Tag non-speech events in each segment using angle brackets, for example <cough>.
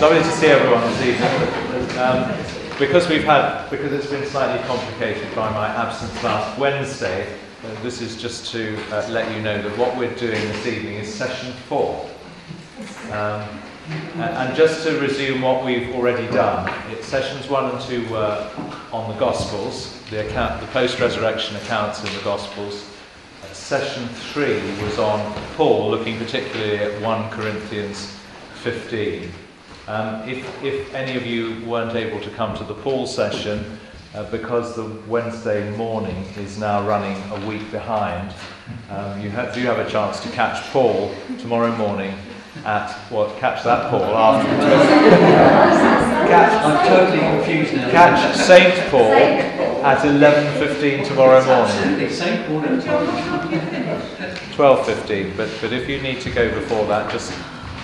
It's lovely to see everyone this evening. Um, because we've had, because it's been slightly complicated by my absence last Wednesday, uh, this is just to uh, let you know that what we're doing this evening is session four. Um, and just to resume what we've already done, it's sessions one and two were on the Gospels, the account, the post-resurrection accounts in the Gospels. Uh, session three was on Paul, looking particularly at 1 Corinthians 15. Um, if, if any of you weren't able to come to the Paul session, uh, because the Wednesday morning is now running a week behind, um, you ha- do have a chance to catch Paul tomorrow morning at what? Catch that Paul after. catch, I'm totally confused now. Catch Saint Paul at 11:15 tomorrow morning. Absolutely, Saint Paul at 12:15. But but if you need to go before that, just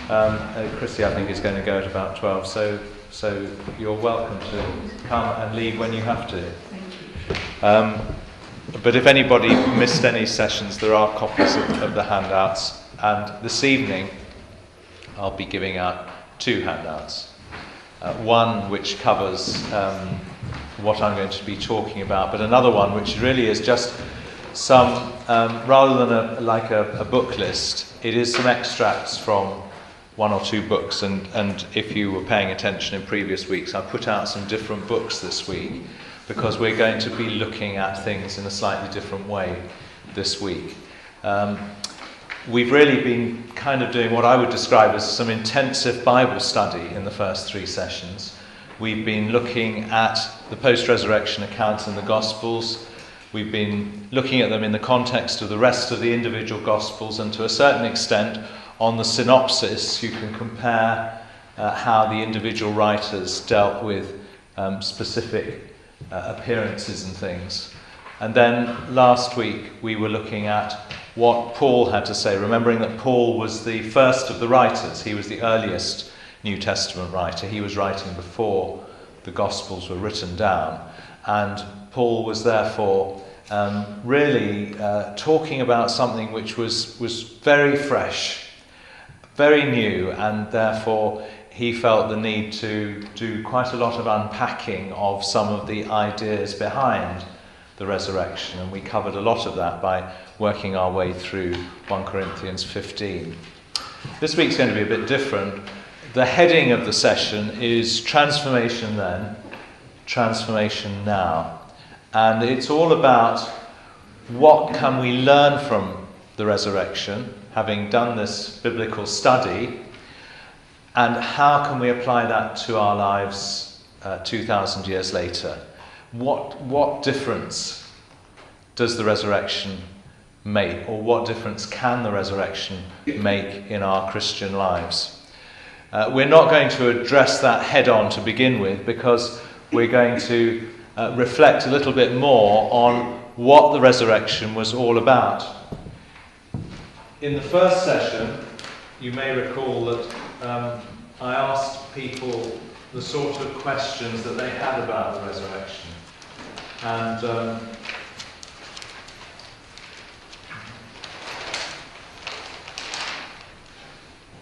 um, uh, Christy, I think, is going to go at about 12. So so you're welcome to come and leave when you have to. Um, but if anybody missed any sessions, there are copies of, of the handouts. And this evening, I'll be giving out two handouts. Uh, one which covers um, what I'm going to be talking about, but another one which really is just some, um, rather than a, like a, a, book list, it is some extracts from one or two books. And, and if you were paying attention in previous weeks, I put out some different books this week because we're going to be looking at things in a slightly different way this week. Um, we've really been kind of doing what I would describe as some intensive Bible study in the first three sessions. We've been looking at the post resurrection accounts in the Gospels. We've been looking at them in the context of the rest of the individual Gospels, and to a certain extent, on the synopsis, you can compare uh, how the individual writers dealt with um, specific uh, appearances and things. And then last week, we were looking at what Paul had to say, remembering that Paul was the first of the writers. He was the earliest New Testament writer. He was writing before the Gospels were written down. And Paul was therefore um, really uh, talking about something which was, was very fresh, very new, and therefore he felt the need to do quite a lot of unpacking of some of the ideas behind the resurrection. And we covered a lot of that by working our way through 1 Corinthians 15. This week's going to be a bit different. The heading of the session is Transformation Then, Transformation Now. And it's all about what can we learn from the resurrection, having done this biblical study, and how can we apply that to our lives uh, 2,000 years later? What, what difference does the resurrection make, or what difference can the resurrection make in our Christian lives? Uh, we're not going to address that head on to begin with because we're going to uh, reflect a little bit more on what the resurrection was all about. In the first session, you may recall that um, I asked people the sort of questions that they had about the resurrection. And um,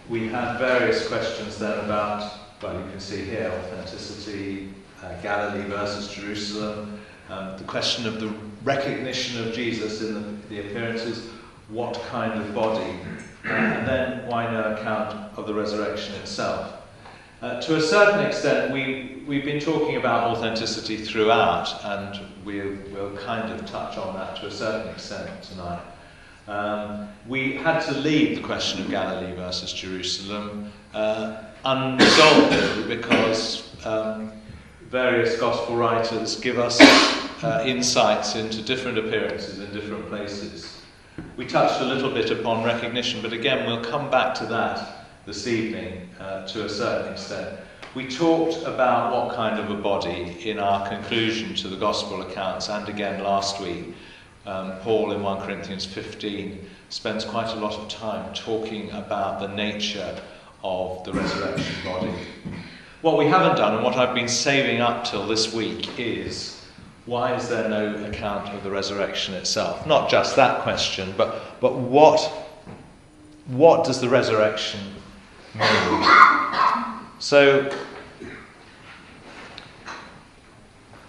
we had various questions then about, well, you can see here, authenticity, uh, Galilee versus Jerusalem, um, the question of the recognition of Jesus in the, the appearances, what kind of body, and then why no account of the resurrection itself. Uh, to a certain extent, we, we've been talking about authenticity throughout, and we, will kind of touch on that to a certain extent tonight. Um, we had to leave the question of Galilee versus Jerusalem uh, because um, various gospel writers give us uh, insights into different appearances in different places. We touched a little bit upon recognition, but again, we'll come back to that this evening uh, to a certain extent. We talked about what kind of a body in our conclusion to the gospel accounts, and again last week um, Paul in 1 Corinthians 15 spends quite a lot of time talking about the nature of the resurrection body. What we haven't done, and what I've been saving up till this week, is why is there no account of the resurrection itself? Not just that question, but, but what, what does the resurrection mean? So,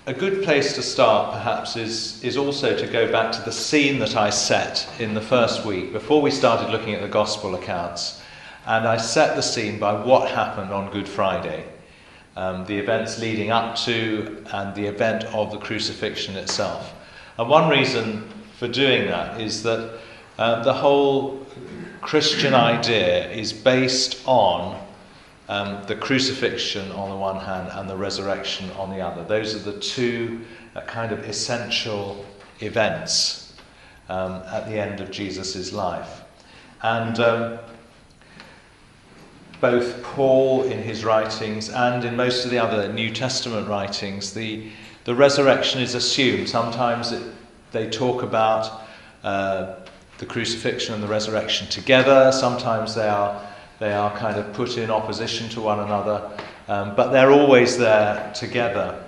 a good place to start, perhaps, is, is also to go back to the scene that I set in the first week before we started looking at the Gospel accounts. And I set the scene by what happened on Good Friday, um, the events leading up to and the event of the crucifixion itself. And one reason for doing that is that uh, the whole Christian idea is based on um, the crucifixion on the one hand and the resurrection on the other. Those are the two uh, kind of essential events um, at the end of Jesus' life. And um, both Paul in his writings and in most of the other New Testament writings, the, the resurrection is assumed. Sometimes it, they talk about uh, the crucifixion and the resurrection together, sometimes they are, they are kind of put in opposition to one another, um, but they're always there together.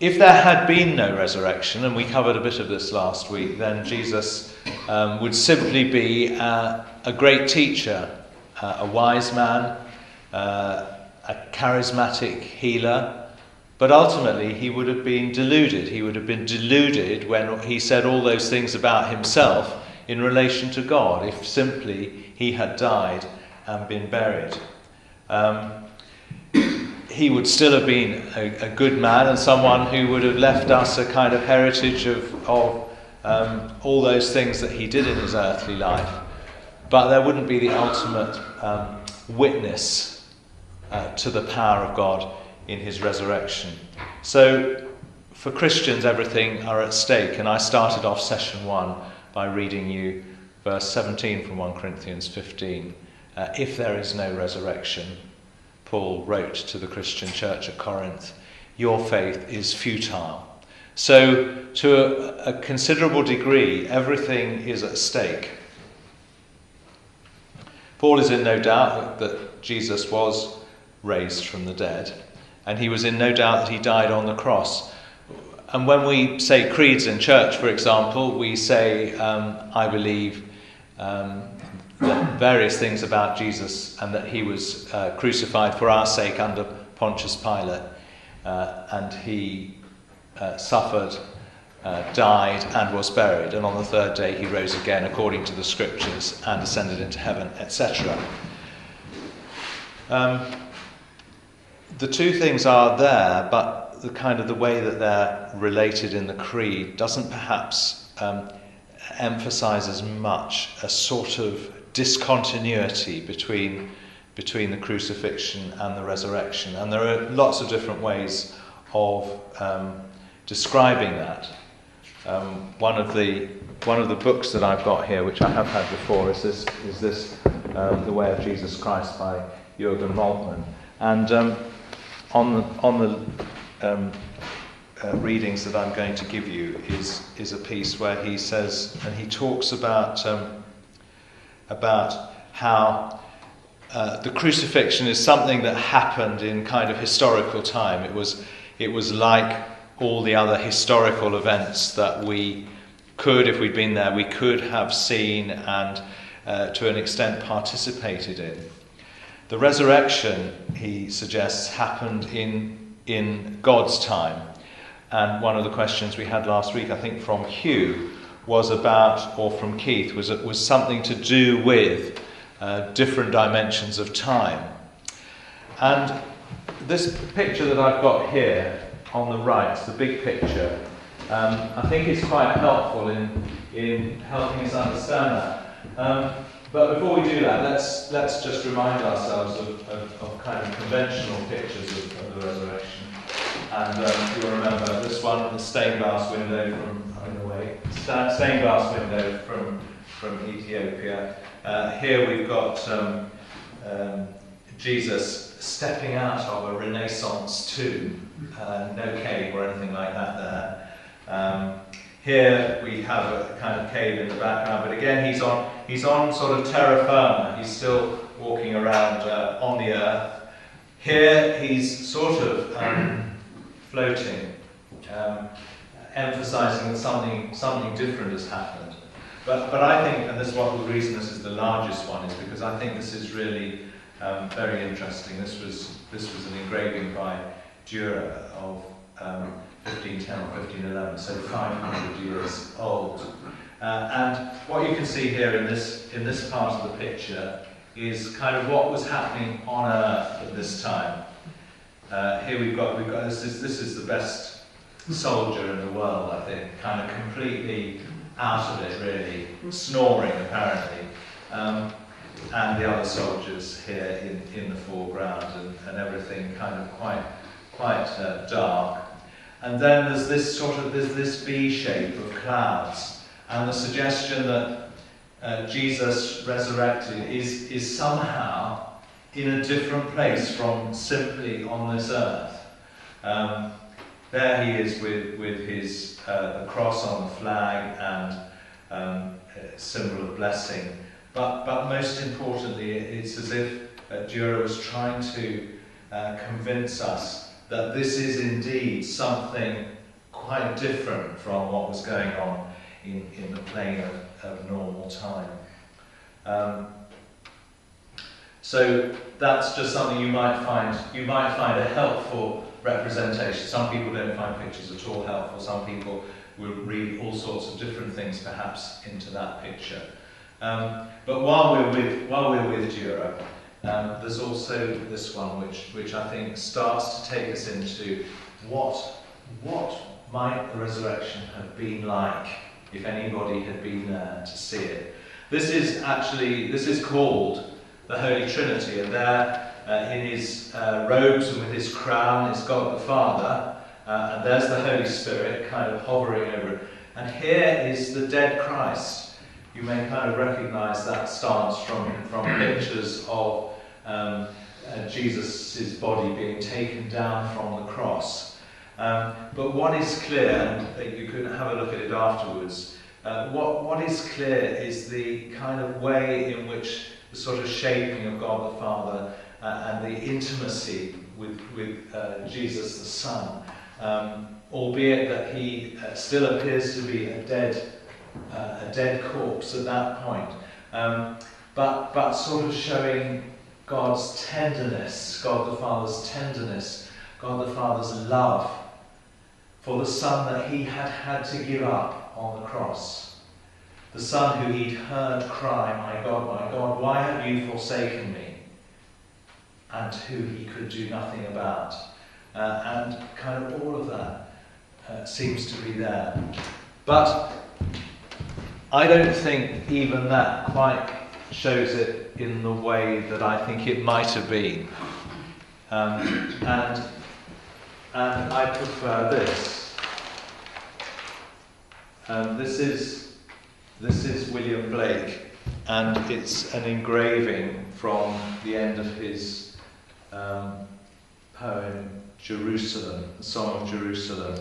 If there had been no resurrection, and we covered a bit of this last week, then Jesus um, would simply be uh, a great teacher uh, a wise man, uh, a charismatic healer, but ultimately he would have been deluded. He would have been deluded when he said all those things about himself in relation to God, if simply he had died and been buried. Um, he would still have been a, a, good man and someone who would have left us a kind of heritage of, of um, all those things that he did in his earthly life but there wouldn't be the ultimate um, witness uh, to the power of God in his resurrection. So, for Christians, everything are at stake, and I started off session one by reading you verse 17 from 1 Corinthians 15. Uh, if there is no resurrection, Paul wrote to the Christian church at Corinth, your faith is futile. So, to a, a considerable degree, everything is at stake. Paul is in no doubt that Jesus was raised from the dead, and he was in no doubt that he died on the cross. And when we say creeds in church, for example, we say, um, I believe um, various things about Jesus and that he was uh, crucified for our sake under Pontius Pilate, uh, and he uh, suffered uh, died and was buried, and on the third day he rose again according to the scriptures and ascended into heaven, etc. Um, the two things are there, but the kind of the way that they're related in the creed doesn't perhaps um, emphasize as much a sort of discontinuity between between the crucifixion and the resurrection, and there are lots of different ways of um, describing that. Um, one of the one of the books that I've got here, which I have had before, is this is this um, The Way of Jesus Christ by Jürgen Moltmann, and um, on the on the um, uh, readings that I'm going to give you is is a piece where he says and he talks about um, about how. Uh, the crucifixion is something that happened in kind of historical time. It was, it was like all the other historical events that we could, if we'd been there, we could have seen and uh, to an extent participated in. The resurrection, he suggests, happened in, in God's time. And one of the questions we had last week, I think from Hugh, was about, or from Keith, was, was something to do with uh, different dimensions of time. And this picture that I've got here on the right, the big picture, um, I think is quite helpful in, in helping us understand that. Um, but before we do that, let's, let's just remind ourselves of, of, of kind of conventional pictures of, of the resurrection. And um, you'll remember this one, the stained glass window from, in a way, stained glass window from, from Ethiopia. Uh, here we've got um, um, Jesus stepping out of a Renaissance tomb uh, no cave or anything like that there. Um, here we have a kind of cave in the background, but again he's on, he's on sort of terra firma, he's still walking around uh, on the earth. Here he's sort of um, floating, um, emphasizing that something, something different has happened. But, but I think, and this is what the reason this is the largest one, is because I think this is really um, very interesting. This was, this was an engraving by Dürer of um, 1510 or 1511, so 500 years old. Uh, and what you can see here in this, in this part of the picture is kind of what was happening on Earth at this time. Uh, here we've got, we've got this, is, this is the best soldier in the world, I think, kind of completely out of it, really, snoring apparently. Um, and the other soldiers here in, in the foreground and, and everything kind of quite, quite uh, dark. And then there's this sort of, there's this V shape of clouds and the suggestion that uh, Jesus resurrected is, is somehow in a different place from simply on this earth. Um, there he is with, with his uh, cross on the flag and um, symbol of blessing. But, but most importantly, it's as if uh, Dürer was trying to uh, convince us that this is indeed something quite different from what was going on in, in the plane of, of normal time. Um, so that's just something you might find you might find a helpful representation. Some people don't find pictures at all helpful. Some people will read all sorts of different things perhaps into that picture. Um, but while we're with while we're with Dürer, um, there's also this one which which I think starts to take us into what what might the resurrection have been like if anybody had been there to see it. This is actually this is called the Holy Trinity, and there uh, in his uh, robes and with his crown is God the Father, uh, and there's the Holy Spirit kind of hovering over it. And here is the dead Christ. You may kind of recognize that stance from, from pictures of um, uh, Jesus' body being taken down from the cross. Um, but what is clear, and you can have a look at it afterwards, uh, what, what is clear is the kind of way in which the sort of shaping of God the Father uh, and the intimacy with, with uh, Jesus the Son, um, albeit that he uh, still appears to be a dead, uh, a dead corpse at that point, um, but, but sort of showing God's tenderness, God the Father's tenderness, God the Father's love for the Son that he had had to give up on the cross. The Son who he'd heard cry, My God, my God, why have you forsaken me? And who he could do nothing about. Uh, and kind of all of that uh, seems to be there. But I don't think even that quite shows it in the way that I think it might have been. Um, and, and I prefer this. Um, this is this is William Blake, and it's an engraving from the end of his um, poem Jerusalem, the Song of Jerusalem.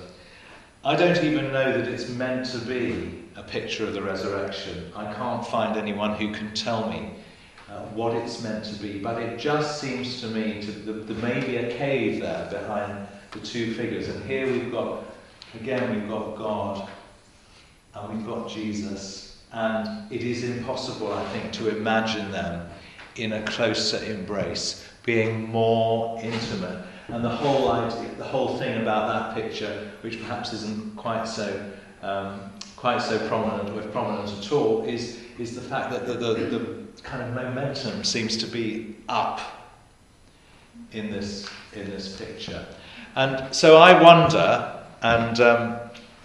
I don't even know that it's meant to be a picture of the resurrection. I can't find anyone who can tell me uh, what it's meant to be, but it just seems to me to, there may be a cave there behind the two figures. And here we've got, again, we've got God and we've got Jesus. And it is impossible, I think, to imagine them in a closer embrace, being more intimate. And the whole idea, the whole thing about that picture, which perhaps isn't quite so um, quite so prominent, or prominent at all, is is the fact that the, the, the kind of momentum seems to be up in this in this picture. And so I wonder, and um,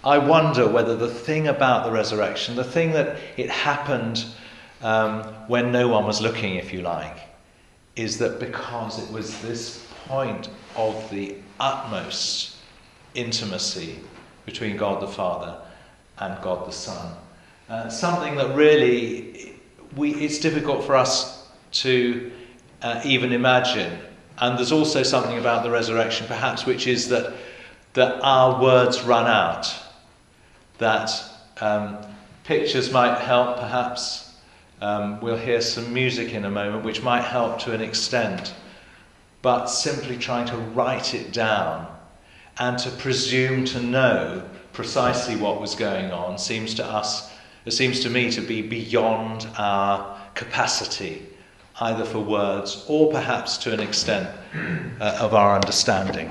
I wonder whether the thing about the resurrection, the thing that it happened um, when no one was looking, if you like, is that because it was this point of the utmost intimacy between God the Father and God the Son. Uh, something that really we, it's difficult for us to uh, even imagine. And there's also something about the resurrection, perhaps, which is that, that our words run out that um, pictures might help, perhaps. Um, we'll hear some music in a moment, which might help to an extent. But simply trying to write it down and to presume to know precisely what was going on seems to us, it seems to me to be beyond our capacity, either for words or perhaps to an extent uh, of our understanding.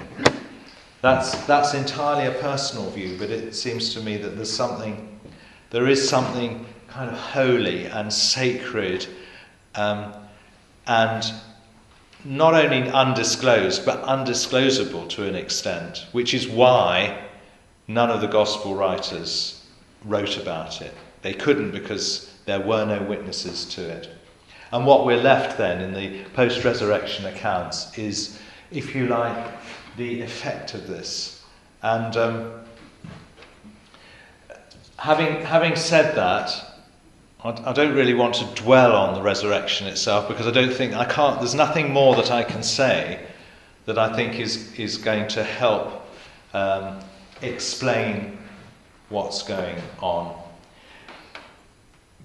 That's, that's entirely a personal view, but it seems to me that there's something, there is something kind of holy and sacred um, and not only undisclosed, but undisclosable to an extent, which is why none of the gospel writers wrote about it. They couldn't because there were no witnesses to it. And what we're left then in the post resurrection accounts is, if you like, the effect of this. And um, having, having said that, I, don't really want to dwell on the resurrection itself because I don't think I can't, there's nothing more that I can say that I think is, is going to help um, explain what's going on.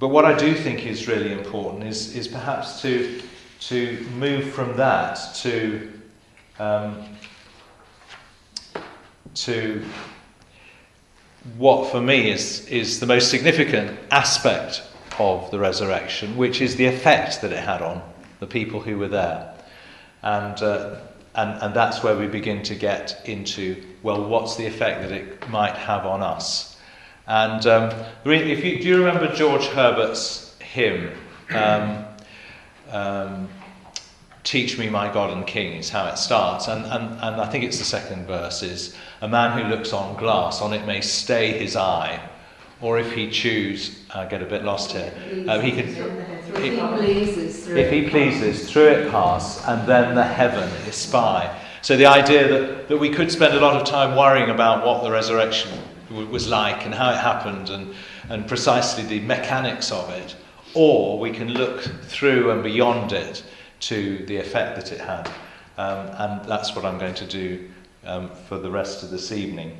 But what I do think is really important is, is perhaps to, to move from that to, um, to what for me is, is the most significant aspect of the resurrection, which is the effect that it had on the people who were there. And, uh, and, and that's where we begin to get into well, what's the effect that it might have on us? And um, if you, do you remember George Herbert's hymn, um, um, Teach me, my God and King, is how it starts. And, and, and I think it's the second verse is, A man who looks on glass, on it may stay his eye, or if he choose, I get a bit lost here, uh, he could, if he pleases, if he pleases, through it pass, and then the heaven espy. So the idea that, that we could spend a lot of time worrying about what the resurrection was like and how it happened and, and precisely the mechanics of it, or we can look through and beyond it to the effect that it had. Um, and that's what I'm going to do um, for the rest of this evening.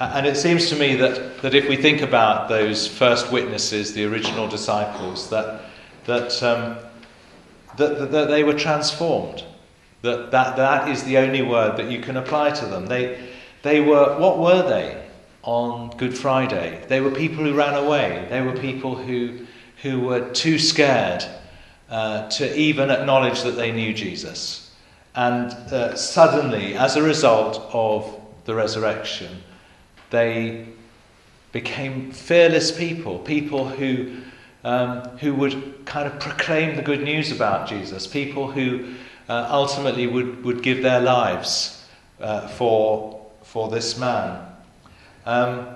And it seems to me that, that if we think about those first witnesses, the original disciples, that, that, um, that, that, they were transformed. That, that that is the only word that you can apply to them. They, they were, what were they? On Good Friday. They were people who ran away. They were people who, who were too scared uh, to even acknowledge that they knew Jesus. And uh, suddenly, as a result of the resurrection, they became fearless people, people who, um, who would kind of proclaim the good news about Jesus, people who uh, ultimately would, would give their lives uh, for, for this man. Um,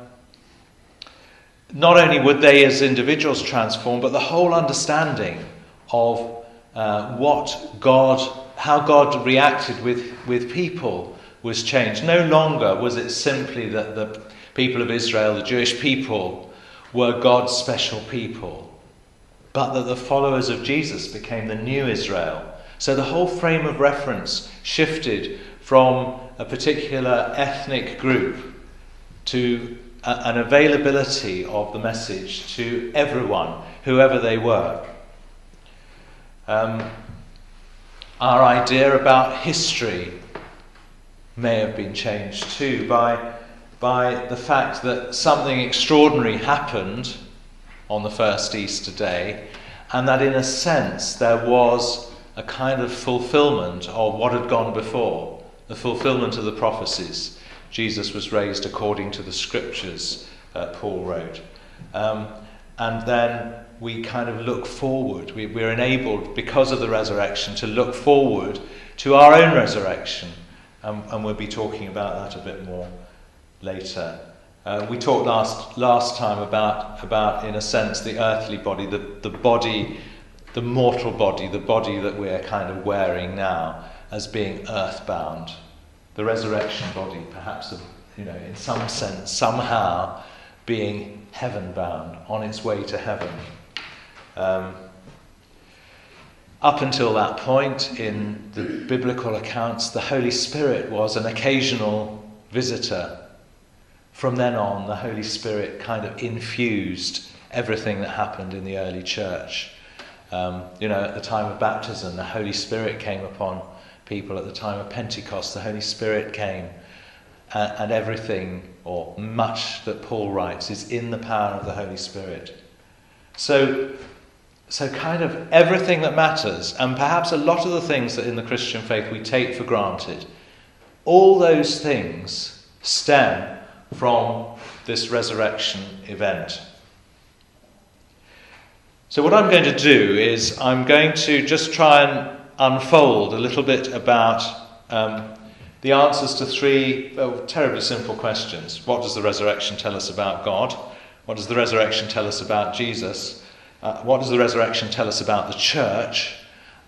not only would they as individuals transform, but the whole understanding of uh, what God, how God reacted with, with people was changed. No longer was it simply that the people of Israel, the Jewish people, were God's special people, but that the followers of Jesus became the new Israel. So the whole frame of reference shifted from a particular ethnic group to an availability of the message to everyone, whoever they were. Um, our idea about history may have been changed too by, by the fact that something extraordinary happened on the first Easter day, and that in a sense there was a kind of fulfillment of what had gone before, the fulfillment of the prophecies. Jesus was raised according to the scriptures, uh, Paul wrote. Um, and then we kind of look forward. We, we're enabled, because of the resurrection, to look forward to our own resurrection. Um, and we'll be talking about that a bit more later. Uh, we talked last, last time about, about, in a sense, the earthly body, the, the body, the mortal body, the body that we're kind of wearing now, as being earthbound the resurrection body, perhaps, you know, in some sense, somehow being heaven bound, on its way to heaven. Um, up until that point in the biblical accounts, the Holy Spirit was an occasional visitor. From then on, the Holy Spirit kind of infused everything that happened in the early church. Um, you know, at the time of baptism, the Holy Spirit came upon people at the time of Pentecost, the Holy Spirit came, uh, and everything, or much that Paul writes, is in the power of the Holy Spirit. So, so, kind of everything that matters, and perhaps a lot of the things that in the Christian faith we take for granted, all those things stem from this resurrection event. So, what I'm going to do is I'm going to just try and unfold a little bit about um, the answers to three terribly simple questions. What does the resurrection tell us about God? What does the resurrection tell us about Jesus? Uh, what does the resurrection tell us about the church?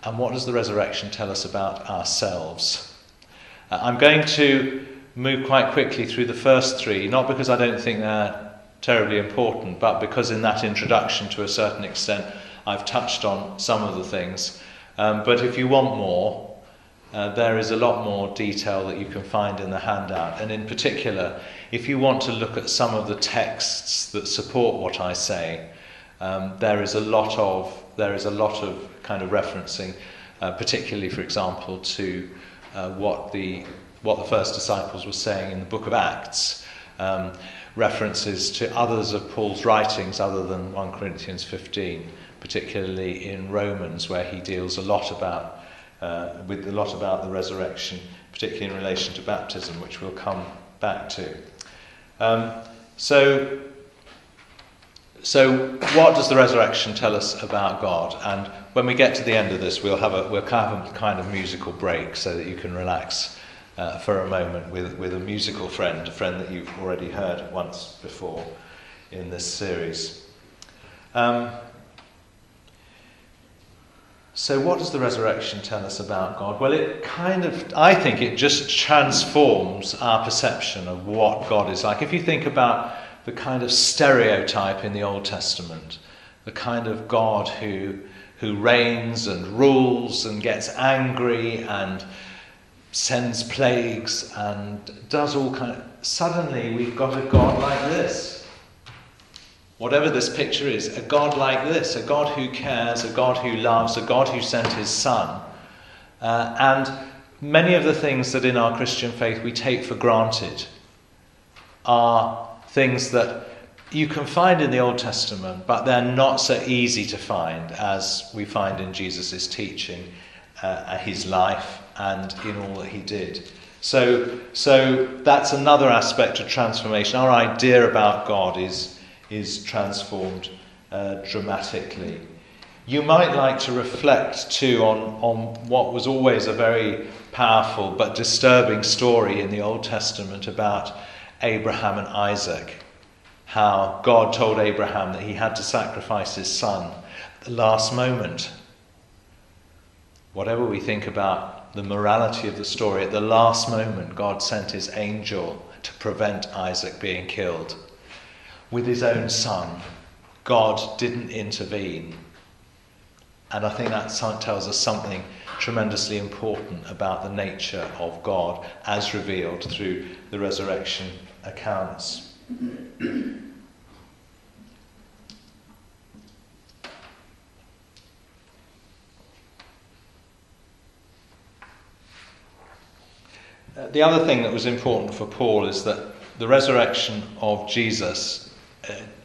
And what does the resurrection tell us about ourselves? Uh, I'm going to move quite quickly through the first three, not because I don't think they're terribly important, but because in that introduction, to a certain extent, I've touched on some of the things. Um, but if you want more, uh, there is a lot more detail that you can find in the handout. And in particular, if you want to look at some of the texts that support what I say, um, there is a lot of there is a lot of kind of referencing, uh, particularly, for example, to uh, what the what the first disciples were saying in the book of Acts. Um, references to others of Paul's writings other than 1 Corinthians 15, particularly in Romans, where he deals a lot about uh, with a lot about the resurrection, particularly in relation to baptism, which we'll come back to. Um, so, so what does the resurrection tell us about God? And when we get to the end of this, we'll have a we'll have a kind of musical break so that you can relax uh, for a moment with with a musical friend, a friend that you've already heard once before in this series. Um, so, what does the resurrection tell us about God? Well, it kind of, I think it just transforms our perception of what God is like. If you think about the kind of stereotype in the Old Testament, the kind of God who, who reigns and rules and gets angry and sends plagues and does all kind of. Suddenly, we've got a God like this whatever this picture is, a God like this, a God who cares, a God who loves, a God who sent his Son. Uh, and many of the things that in our Christian faith we take for granted are things that you can find in the Old Testament, but they're not so easy to find as we find in Jesus' teaching, uh, his life, and in all that he did. So, so that's another aspect of transformation. Our idea about God is is transformed uh, dramatically. You might like to reflect too on, on what was always a very powerful but disturbing story in the Old Testament about Abraham and Isaac. How God told Abraham that he had to sacrifice his son at the last moment. Whatever we think about the morality of the story, at the last moment, God sent his angel to prevent Isaac being killed with his own son, God didn't intervene. And I think that tells us something tremendously important about the nature of God as revealed through the resurrection accounts. Uh, the other thing that was important for Paul is that the resurrection of Jesus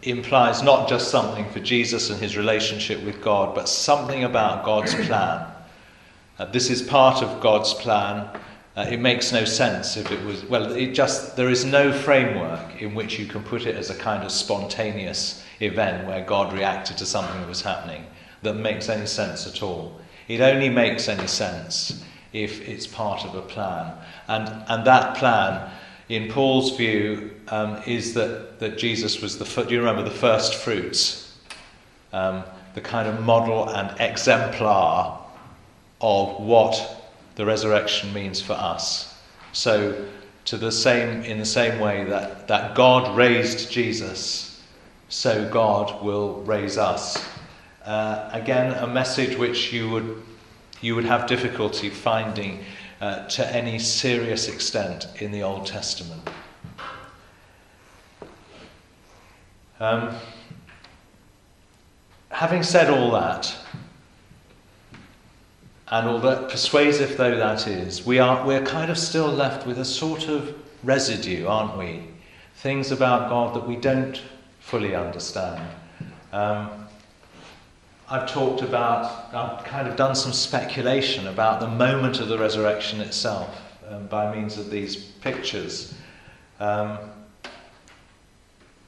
implies not just something for Jesus and his relationship with God, but something about God's plan. Uh, this is part of God's plan. Uh, it makes no sense if it was, well, it just, there is no framework in which you can put it as a kind of spontaneous event where God reacted to something that was happening that makes any sense at all. It only makes any sense if it's part of a plan. And, and that plan in Paul's view, um, is that, that Jesus was the, do you remember, the first fruits, um, the kind of model and exemplar of what the resurrection means for us. So, to the same, in the same way that, that God raised Jesus, so God will raise us. Uh, again, a message which you would, you would have difficulty finding uh, to any serious extent in the Old Testament. Um, having said all that, and all that persuasive though that is, we are we're kind of still left with a sort of residue, aren't we? Things about God that we don't fully understand. Um, I've talked about, I've kind of done some speculation about the moment of the resurrection itself um, by means of these pictures. Um,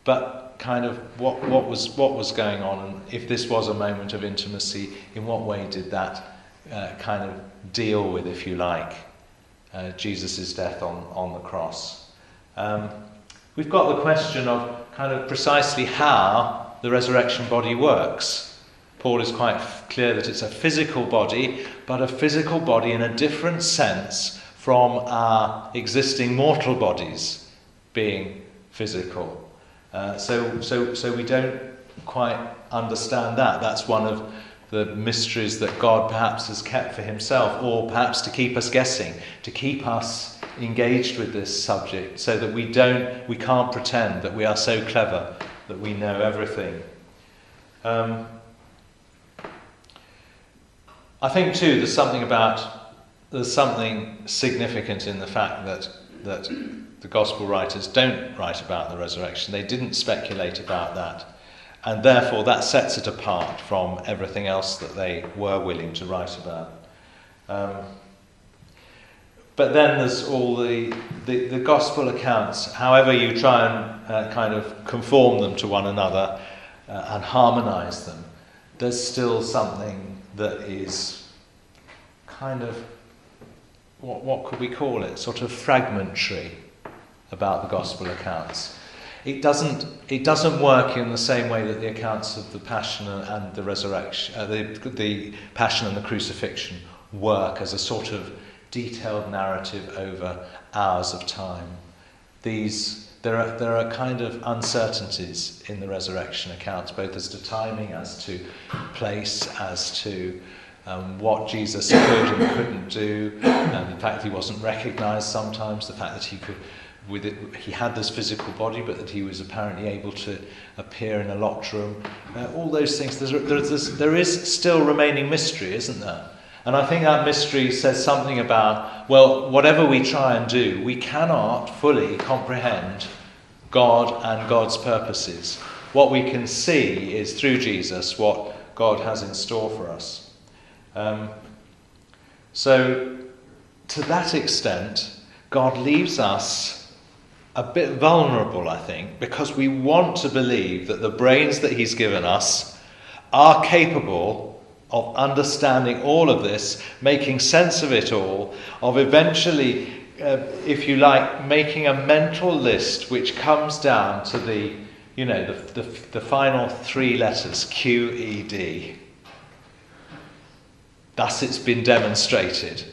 but kind of what, what, was, what was going on, and if this was a moment of intimacy, in what way did that uh, kind of deal with, if you like, uh, Jesus' death on, on the cross? Um, we've got the question of kind of precisely how the resurrection body works. Paul is quite clear that it's a physical body, but a physical body in a different sense from our existing mortal bodies being physical. Uh, so, so, so we don't quite understand that. That's one of the mysteries that God perhaps has kept for himself, or perhaps to keep us guessing, to keep us engaged with this subject, so that we don't, we can't pretend that we are so clever that we know everything. Um, I think too there's something about there's something significant in the fact that that the gospel writers don't write about the resurrection. They didn't speculate about that. And therefore that sets it apart from everything else that they were willing to write about. Um, but then there's all the, the, the, gospel accounts, however you try and uh, kind of conform them to one another uh, and harmonize them, there's still something that is kind of, what, what could we call it? Sort of fragmentary about the gospel accounts. It doesn't, it doesn't work in the same way that the accounts of the passion and the resurrection, uh, the, the passion and the crucifixion work as a sort of detailed narrative over hours of time. These, there, are, there are kind of uncertainties in the resurrection accounts, both as to timing, as to place, as to um, what Jesus could and couldn't do, and the fact that he wasn't recognized sometimes, the fact that he could. With it, he had this physical body, but that he was apparently able to appear in a locked room. Uh, all those things. There's, there's, there is still remaining mystery, isn't there? And I think that mystery says something about, well, whatever we try and do, we cannot fully comprehend God and God's purposes. What we can see is through Jesus what God has in store for us. Um, so, to that extent, God leaves us a bit vulnerable, I think, because we want to believe that the brains that He's given us are capable of understanding all of this, making sense of it all, of eventually, uh, if you like, making a mental list which comes down to the, you know, the, the, the final three letters Q E D. Thus it's been demonstrated.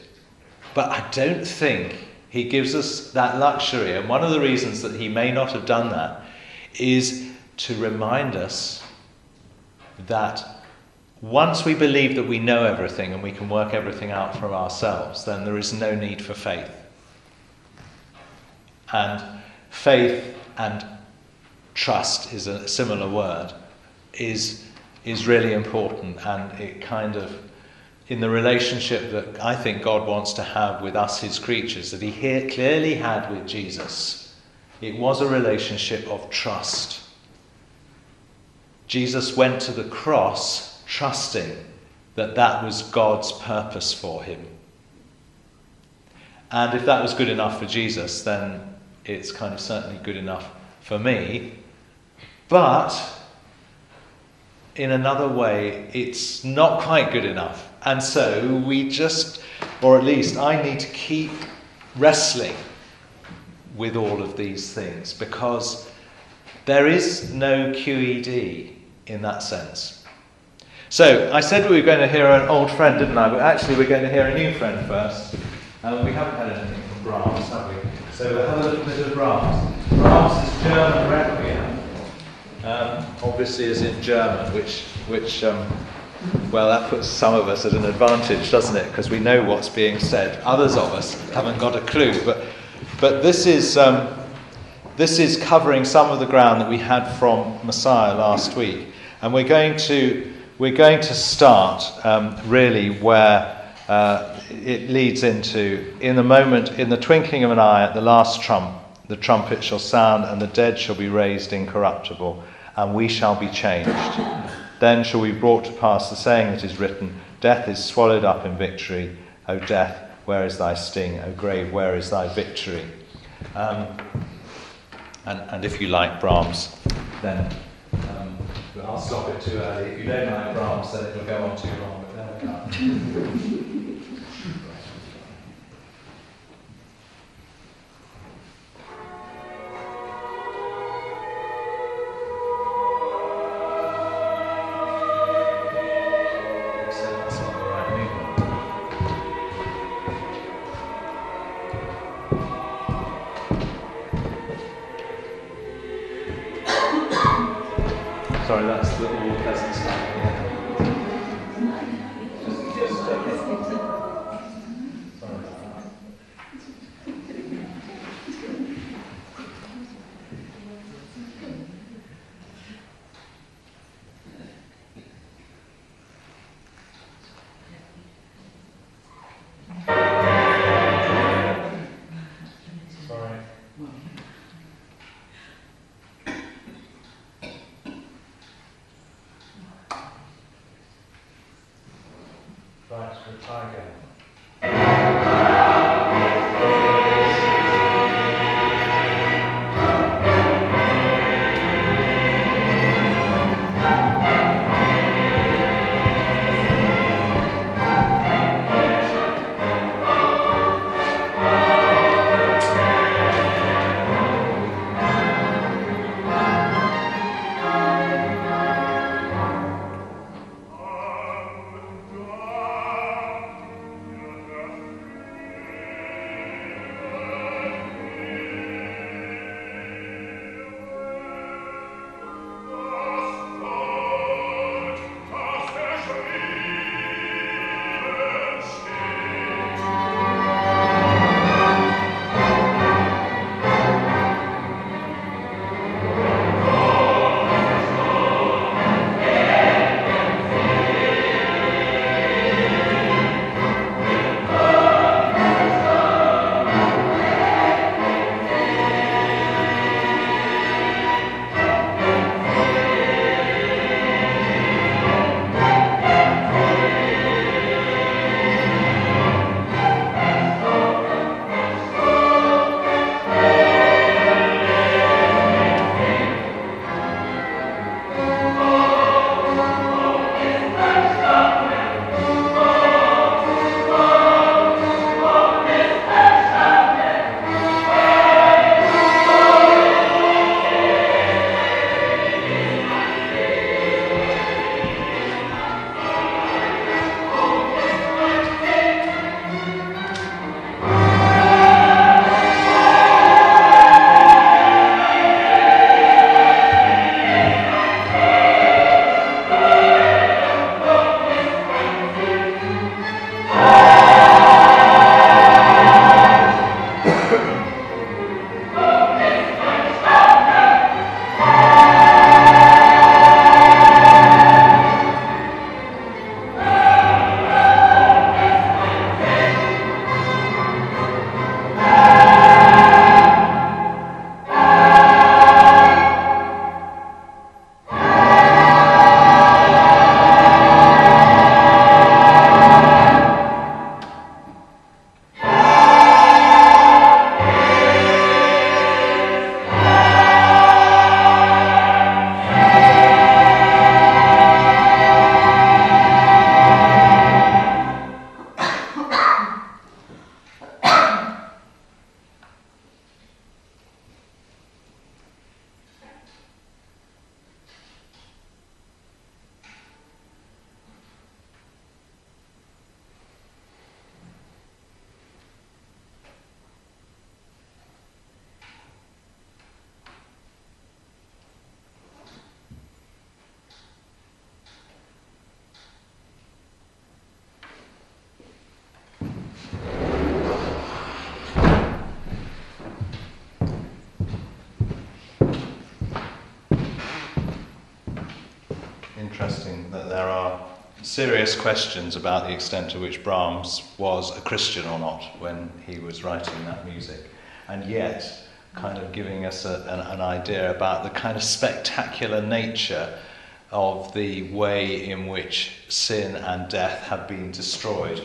But I don't think he gives us that luxury. And one of the reasons that he may not have done that is to remind us that once we believe that we know everything and we can work everything out for ourselves, then there is no need for faith. And faith and trust is a similar word, is, is really important and it kind of in the relationship that I think God wants to have with us, his creatures, that he clearly had with Jesus. It was a relationship of trust. Jesus went to the cross trusting that that was God's purpose for him. And if that was good enough for Jesus, then it's kind of certainly good enough for me. But in another way, it's not quite good enough. And so we just, or at least I need to keep wrestling with all of these things because there is no QED in that sense. So I said we were going to hear an old friend, didn't I? But actually, we're going to hear a new friend first. Um, we haven't had anything from Brahms, have we? So have a little bit of Brahms. Brahms is German Requiem, um, obviously is in German, which, which um, well, that puts some of us at an advantage, doesn't it? Because we know what's being said. Others of us haven't got a clue. But, but this, is, um, this is covering some of the ground that we had from Messiah last week. And we're going to, we're going to start um, really where uh, it leads into in the moment, in the twinkling of an eye, at the last trump, the trumpet shall sound, and the dead shall be raised incorruptible, and we shall be changed. Then shall we be brought to pass the saying that is written Death is swallowed up in victory. O death, where is thy sting? O grave, where is thy victory? Um, and, and if you like Brahms, then um, I'll stop it too early. If you don't like Brahms, then it'll go on too long, but then I can't. <laughs> Right, questions about the extent to which Brahms was a Christian or not when he was writing that music, and yet kind of giving us a, an, an idea about the kind of spectacular nature of the way in which sin and death have been destroyed.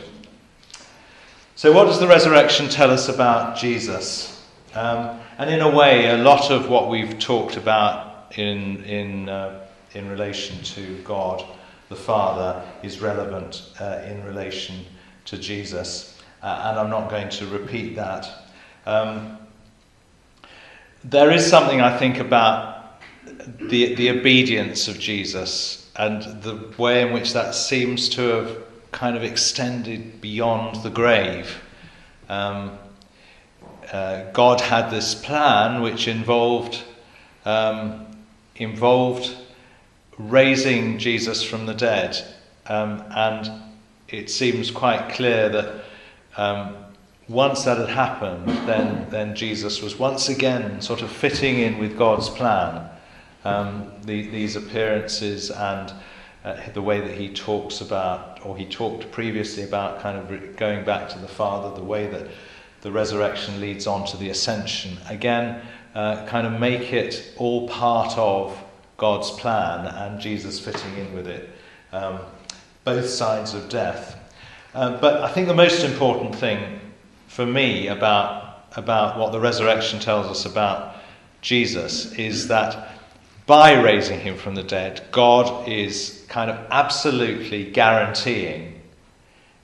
So, what does the resurrection tell us about Jesus? Um, and in a way, a lot of what we've talked about in, in, uh, in relation to God the Father is relevant uh, in relation to Jesus. Uh, and I'm not going to repeat that. Um, there is something I think about the, the obedience of Jesus and the way in which that seems to have kind of extended beyond the grave. Um, uh, God had this plan which involved um, involved raising Jesus from the dead, um, and it seems quite clear that um, once that had happened, then, then Jesus was once again sort of fitting in with God's plan. Um, the, these appearances and uh, the way that he talks about, or he talked previously about kind of going back to the Father, the way that the resurrection leads on to the ascension. Again, uh, kind of make it all part of God's plan and Jesus fitting in with it. Um, both sides of death. Uh, but I think the most important thing for me about, about what the resurrection tells us about Jesus is that by raising him from the dead, God is kind of absolutely guaranteeing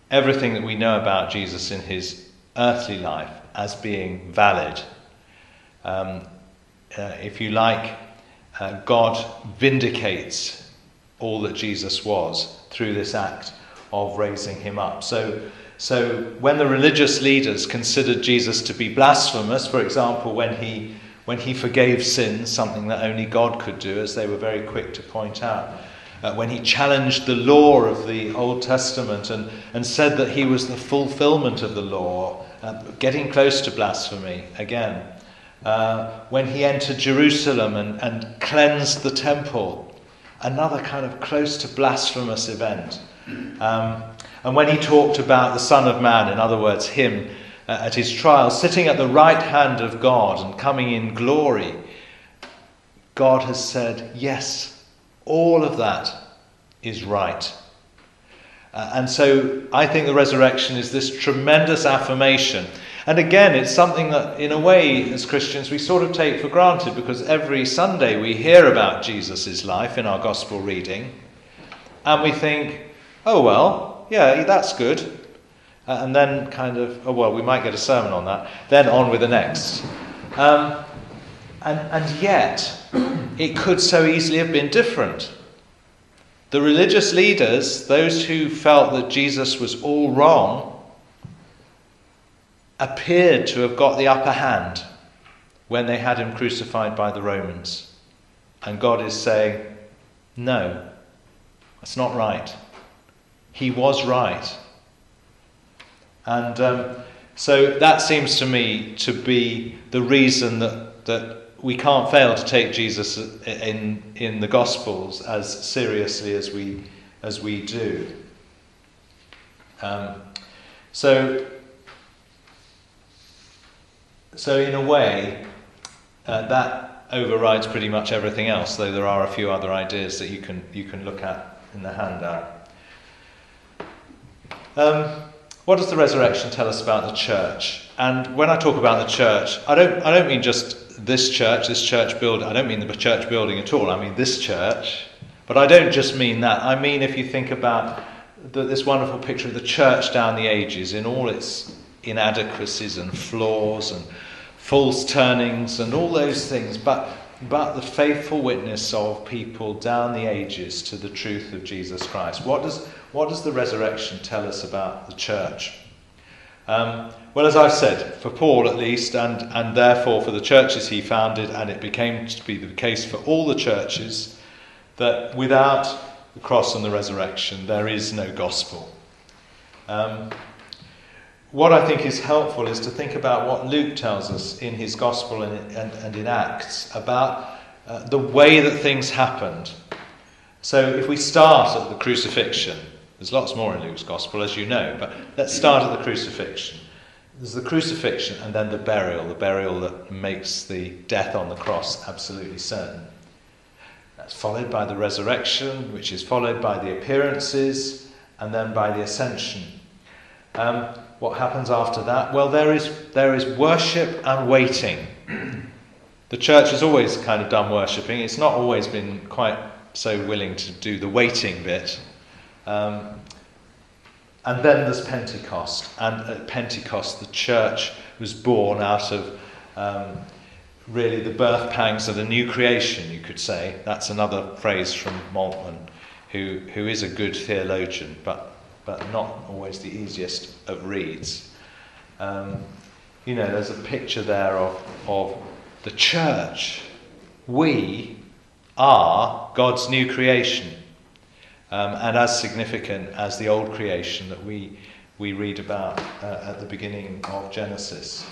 everything that we know about Jesus in his earthly life as being valid. Um, uh, if you like, uh, God vindicates all that Jesus was through this act of raising him up. So, so when the religious leaders considered Jesus to be blasphemous, for example, when he, when he forgave sins, something that only God could do, as they were very quick to point out, uh, when he challenged the law of the Old Testament and, and said that he was the fulfillment of the law, uh, getting close to blasphemy again. Uh, when he entered Jerusalem and, and cleansed the temple, another kind of close to blasphemous event. Um, and when he talked about the Son of Man, in other words, him uh, at his trial, sitting at the right hand of God and coming in glory, God has said, Yes, all of that is right. Uh, and so I think the resurrection is this tremendous affirmation. And again, it's something that, in a way, as Christians, we sort of take for granted because every Sunday we hear about Jesus' life in our gospel reading, and we think, oh, well, yeah, that's good. Uh, and then kind of, oh, well, we might get a sermon on that. Then on with the next. Um, and, and yet, it could so easily have been different. The religious leaders, those who felt that Jesus was all wrong, appeared to have got the upper hand when they had him crucified by the Romans. And God is saying, no, that's not right. He was right. And um, so that seems to me to be the reason that, that we can't fail to take Jesus in, in the Gospels as seriously as we, as we do. Um, so, so, in a way, uh, that overrides pretty much everything else, though there are a few other ideas that you can, you can look at in the handout. Um, what does the resurrection tell us about the church? And when I talk about the church, I don't, I don't mean just this church, this church building. I don't mean the church building at all. I mean this church. But I don't just mean that. I mean if you think about the, this wonderful picture of the church down the ages in all its inadequacies and flaws and false turnings and all those things, but, but the faithful witness of people down the ages to the truth of Jesus Christ. What does, what does the resurrection tell us about the church? Um, well, as I've said, for Paul at least, and, and therefore for the churches he founded, and it became to be the case for all the churches, that without the cross and the resurrection, there is no gospel. Um, what I think is helpful is to think about what Luke tells us in his gospel and, and, and in Acts about uh, the way that things happened. So if we start at the crucifixion, there's lots more in Luke's Gospel, as you know, but let's start at the crucifixion. There's the crucifixion and then the burial, the burial that makes the death on the cross absolutely certain. That's followed by the resurrection, which is followed by the appearances, and then by the ascension. Um, what happens after that? Well, there is, there is worship and waiting. the church has always kind of done worshipping. It's not always been quite so willing to do the waiting bit. Um, and then there's Pentecost. And at Pentecost, the church was born out of um, really the birth pangs of the new creation, you could say. That's another phrase from Moltmann, who, who is a good theologian, but, but not always the easiest of reads. Um, you know, there's a picture there of, of the church. We are God's new creation um, and as significant as the old creation that we, we read about uh, at the beginning of Genesis.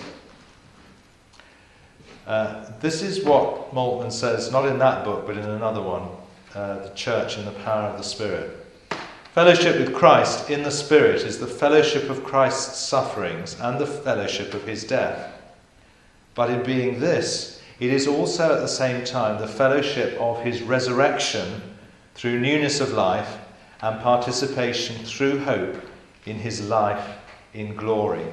Uh, this is what Moltmann says, not in that book, but in another one uh, The Church and the Power of the Spirit. Fellowship with Christ in the Spirit is the fellowship of Christ's sufferings and the fellowship of his death. But in being this, it is also at the same time the fellowship of his resurrection through newness of life and participation through hope in his life in glory.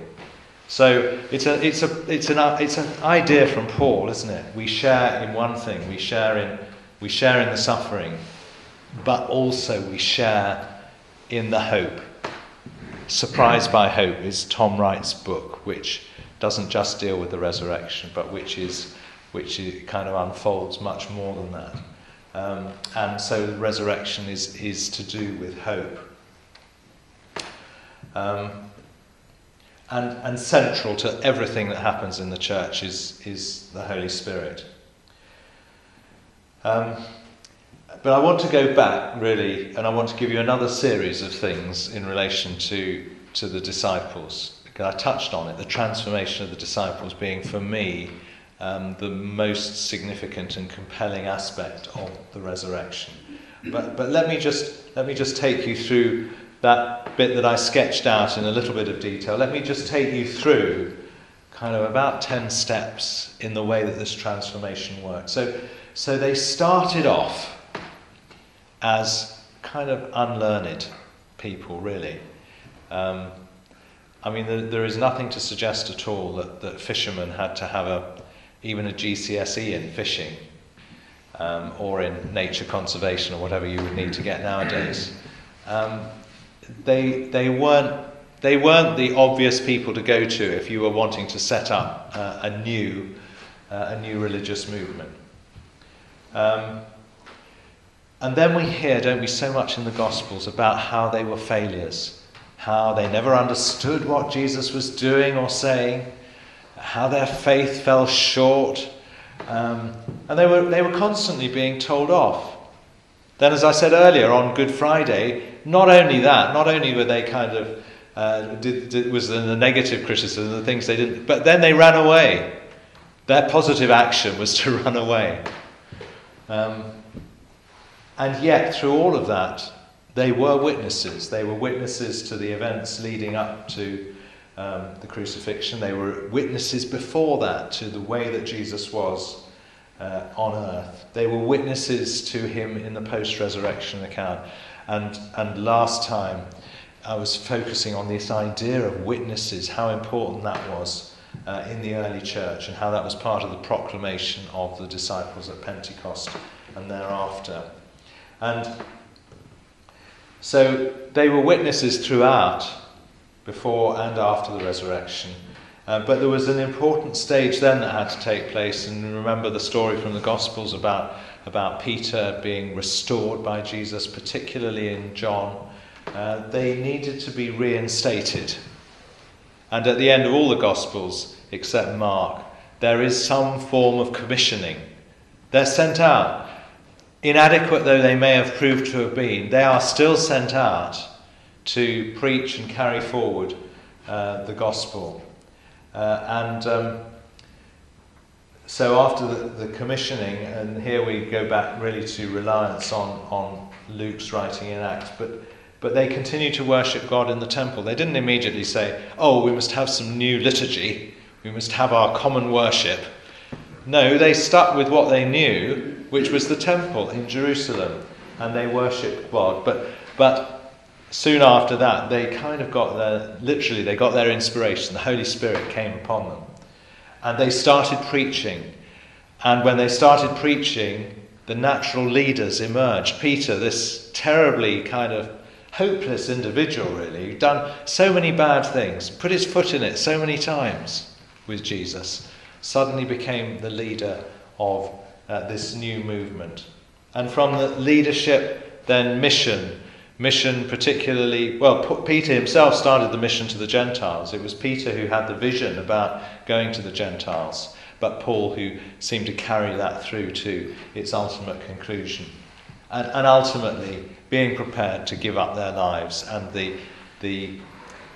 So it's, a, it's, a, it's, an, it's an idea from Paul, isn't it? We share in one thing, we share in, we share in the suffering, but also we share in the hope. Surprised by Hope is Tom Wright's book, which doesn't just deal with the resurrection, but which is which kind of unfolds much more than that. Um, and so resurrection is, is to do with hope. Um, and, and central to everything that happens in the church is, is the Holy Spirit. Um, but I want to go back, really, and I want to give you another series of things in relation to, to the disciples. Because I touched on it, the transformation of the disciples being, for me, um, the most significant and compelling aspect of the resurrection. But, but let, me just, let me just take you through that bit that I sketched out in a little bit of detail. Let me just take you through kind of about 10 steps in the way that this transformation works. So, so they started off as kind of unlearned people, really. Um, I mean, there, is nothing to suggest at all that, that fishermen had to have a, even a GCSE in fishing um, or in nature conservation or whatever you would need to get nowadays. Um, they, they, weren't, they weren't the obvious people to go to if you were wanting to set up uh, a, new, uh, a new religious movement. Um, and then we hear, don't we, so much in the Gospels about how they were failures, how they never understood what Jesus was doing or saying, how their faith fell short, um, and they were, they were constantly being told off. Then, as I said earlier, on Good Friday, not only that, not only were they kind of, uh, did, did, was the negative criticism, the things they didn't, but then they ran away. Their positive action was to <laughs> run away. Um, and yet, through all of that, they were witnesses. They were witnesses to the events leading up to um, the crucifixion. They were witnesses before that to the way that Jesus was uh, on earth. They were witnesses to him in the post resurrection account. And, and last time, I was focusing on this idea of witnesses, how important that was uh, in the early church, and how that was part of the proclamation of the disciples at Pentecost and thereafter. And so they were witnesses throughout before and after the resurrection. Uh, but there was an important stage then that had to take place, and remember the story from the Gospels about, about Peter being restored by Jesus, particularly in John. Uh, they needed to be reinstated. And at the end of all the Gospels, except Mark, there is some form of commissioning. They're sent out. Inadequate though they may have proved to have been, they are still sent out to preach and carry forward uh, the gospel. Uh, and um, so after the, the, commissioning, and here we go back really to reliance on, on Luke's writing in Acts, but, but they continue to worship God in the temple. They didn't immediately say, oh, we must have some new liturgy, we must have our common worship. No, they stuck with what they knew, which was the temple in Jerusalem, and they worshipped God. But, but soon after that, they kind of got their, literally, they got their inspiration. The Holy Spirit came upon them. And they started preaching. And when they started preaching, the natural leaders emerged. Peter, this terribly kind of hopeless individual, really, who'd done so many bad things, put his foot in it so many times with Jesus, suddenly became the leader of uh, this new movement. And from the leadership, then mission. Mission, particularly, well, Peter himself started the mission to the Gentiles. It was Peter who had the vision about going to the Gentiles, but Paul who seemed to carry that through to its ultimate conclusion. And, and ultimately, being prepared to give up their lives and the, the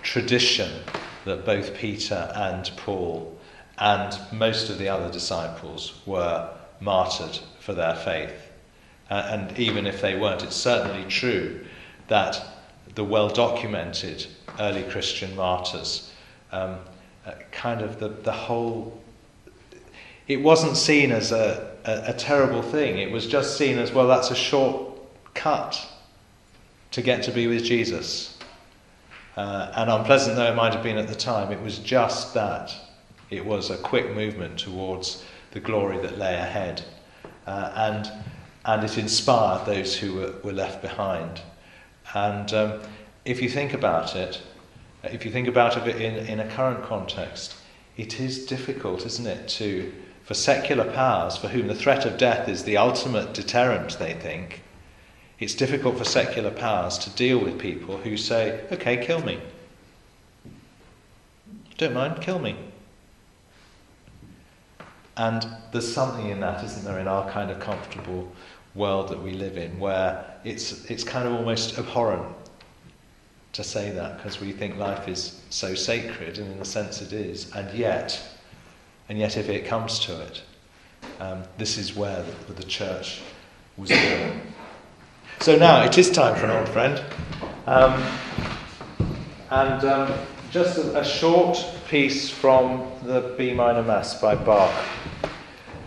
tradition that both Peter and Paul and most of the other disciples were martyred for their faith. Uh, and even if they weren't, it's certainly true that the well documented early Christian martyrs, um, uh, kind of the, the whole, it wasn't seen as a, a, a terrible thing. It was just seen as, well, that's a short cut to get to be with Jesus. Uh, and unpleasant though it might have been at the time, it was just that. It was a quick movement towards the glory that lay ahead. Uh, and, and it inspired those who were, were left behind. And um, if you think about it, if you think about it in, in a current context, it is difficult, isn't it, to, for secular powers for whom the threat of death is the ultimate deterrent, they think, it's difficult for secular powers to deal with people who say, okay, kill me. Don't mind, kill me. And there's something in that, isn't there, in our kind of comfortable world that we live in, where it's, it's kind of almost abhorrent to say that because we think life is so sacred, and in a sense it is, and yet, and yet if it comes to it, um, this is where the, the church was born. So now it is time for an old friend. Um, and um, just a, a, short piece from the B minor Mass by Bach.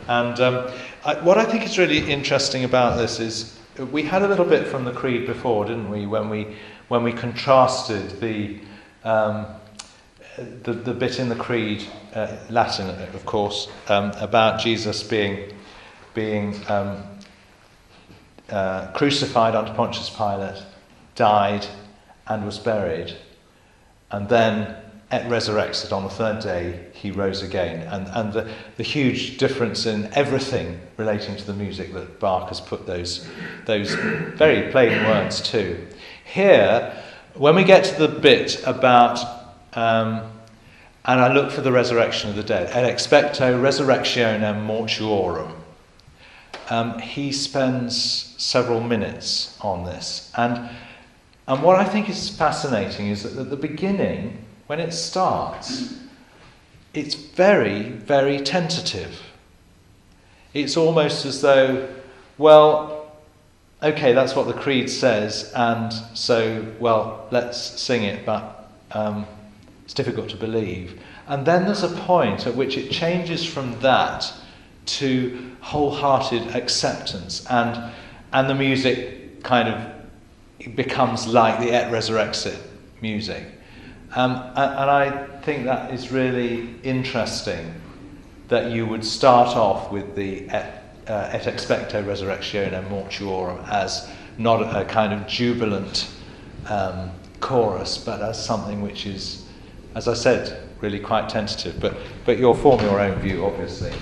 And um, I, what I think is really interesting about this is we had a little bit from the Creed before, didn't we, when we, when we contrasted the, um, the, the bit in the Creed, uh, Latin of course, um, about Jesus being, being um, uh, crucified under Pontius Pilate, died, and was buried, and then resurrected on the third day, he rose again. And, and the, the huge difference in everything relating to the music that Bach has put those, those very plain words to. Here, when we get to the bit about, um, and I look for the resurrection of the dead, et expecto resurrectionem mortuorum, um, he spends several minutes on this. And, and what I think is fascinating is that at the beginning, when it starts, it's very, very tentative. It's almost as though, well, okay, that's what the creed says, and so, well, let's sing it, but um, it's difficult to believe. And then there's a point at which it changes from that to wholehearted acceptance, and, and the music kind of becomes like the Et Resurrexit music. Um, and, I think that is really interesting that you would start off with the Et, uh, et expecto resurrectionem mortuorum as not a kind of jubilant um, chorus, but as something which is, as I said, really quite tentative. But, but you'll form your own view, obviously.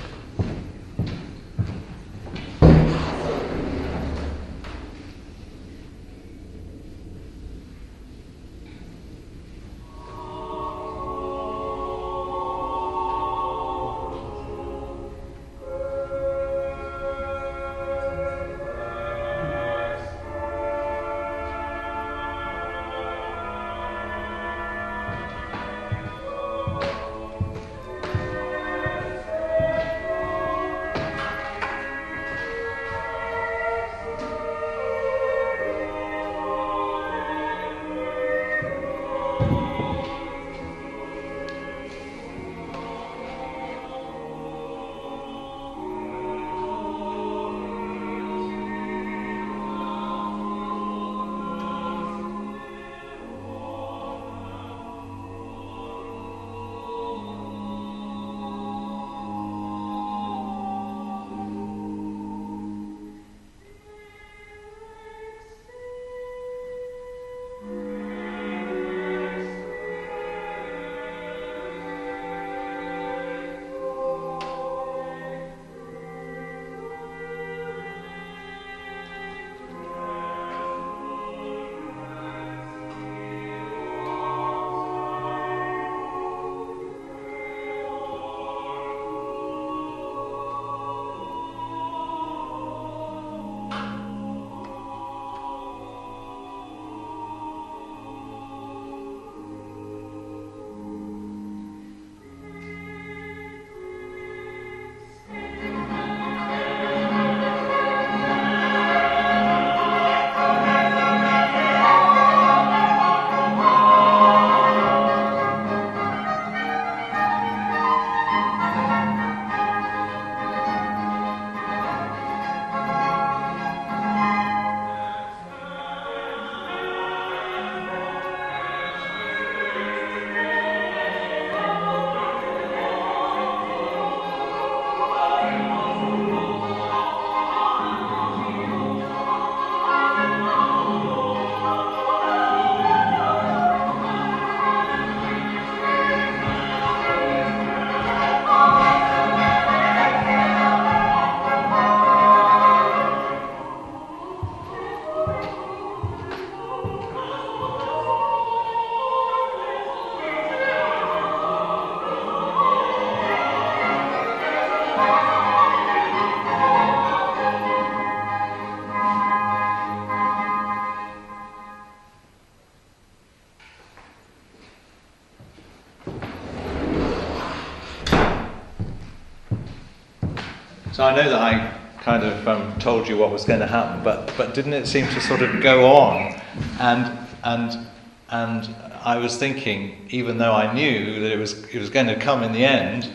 So I know that I kind of um, told you what was going to happen, but, but didn't it seem to sort of go on? And, and, and I was thinking, even though I knew that it was, it was going to come in the end,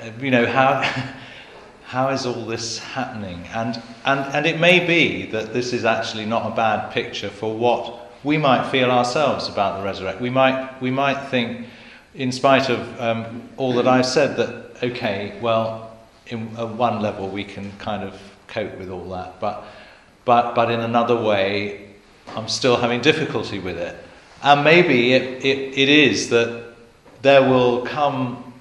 uh, you know, how, <laughs> how is all this happening? And, and, and it may be that this is actually not a bad picture for what we might feel ourselves about the resurrection. We might, we might think, in spite of um, all that I've said, that, okay, well, in, at one level we can kind of cope with all that, but, but, but in another way, I'm still having difficulty with it. And maybe it, it, it is that there will come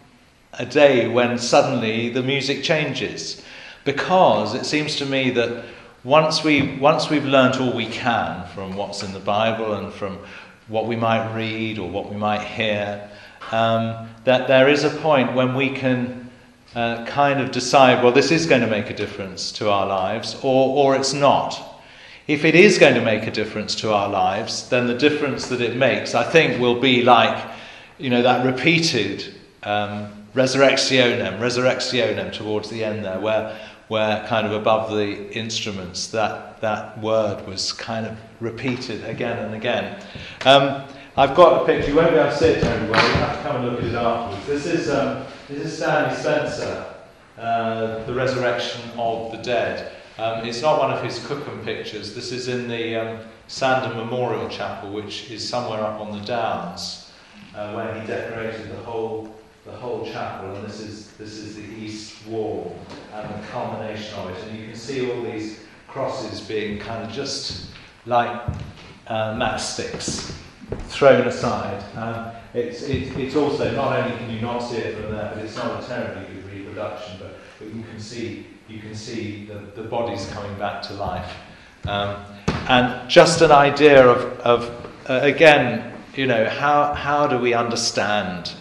a day when suddenly the music changes. Because it seems to me that once, we, once we've learnt all we can from what's in the Bible and from what we might read or what we might hear, um, that there is a point when we can uh, kind of decide, well, this is going to make a difference to our lives, or, or it's not. If it is going to make a difference to our lives, then the difference that it makes, I think, will be like, you know, that repeated um, resurrectionem, resurrectionem towards the end there, where, where kind of above the instruments that, that word was kind of repeated again and again. Um, I've got a picture, you won't be able to see it to everyone, you'll have to come and look at it afterwards. This is, um, this is Stanley Spencer, uh, The Resurrection of the Dead. Um, it's not one of his Cookham pictures, this is in the um, Sandham Memorial Chapel, which is somewhere up on the Downs, uh, where he decorated the whole the whole chapel, and this is this is the east wall and the culmination of it. And you can see all these crosses being kind of just like uh, matchsticks thrown aside. Um, it's, it, it's also not only can you not see it from there, but it's not a terribly good reproduction, but, but you can see you can see the, the bodies coming back to life. Um, and just an idea of, of uh, again, you know, how, how do we understand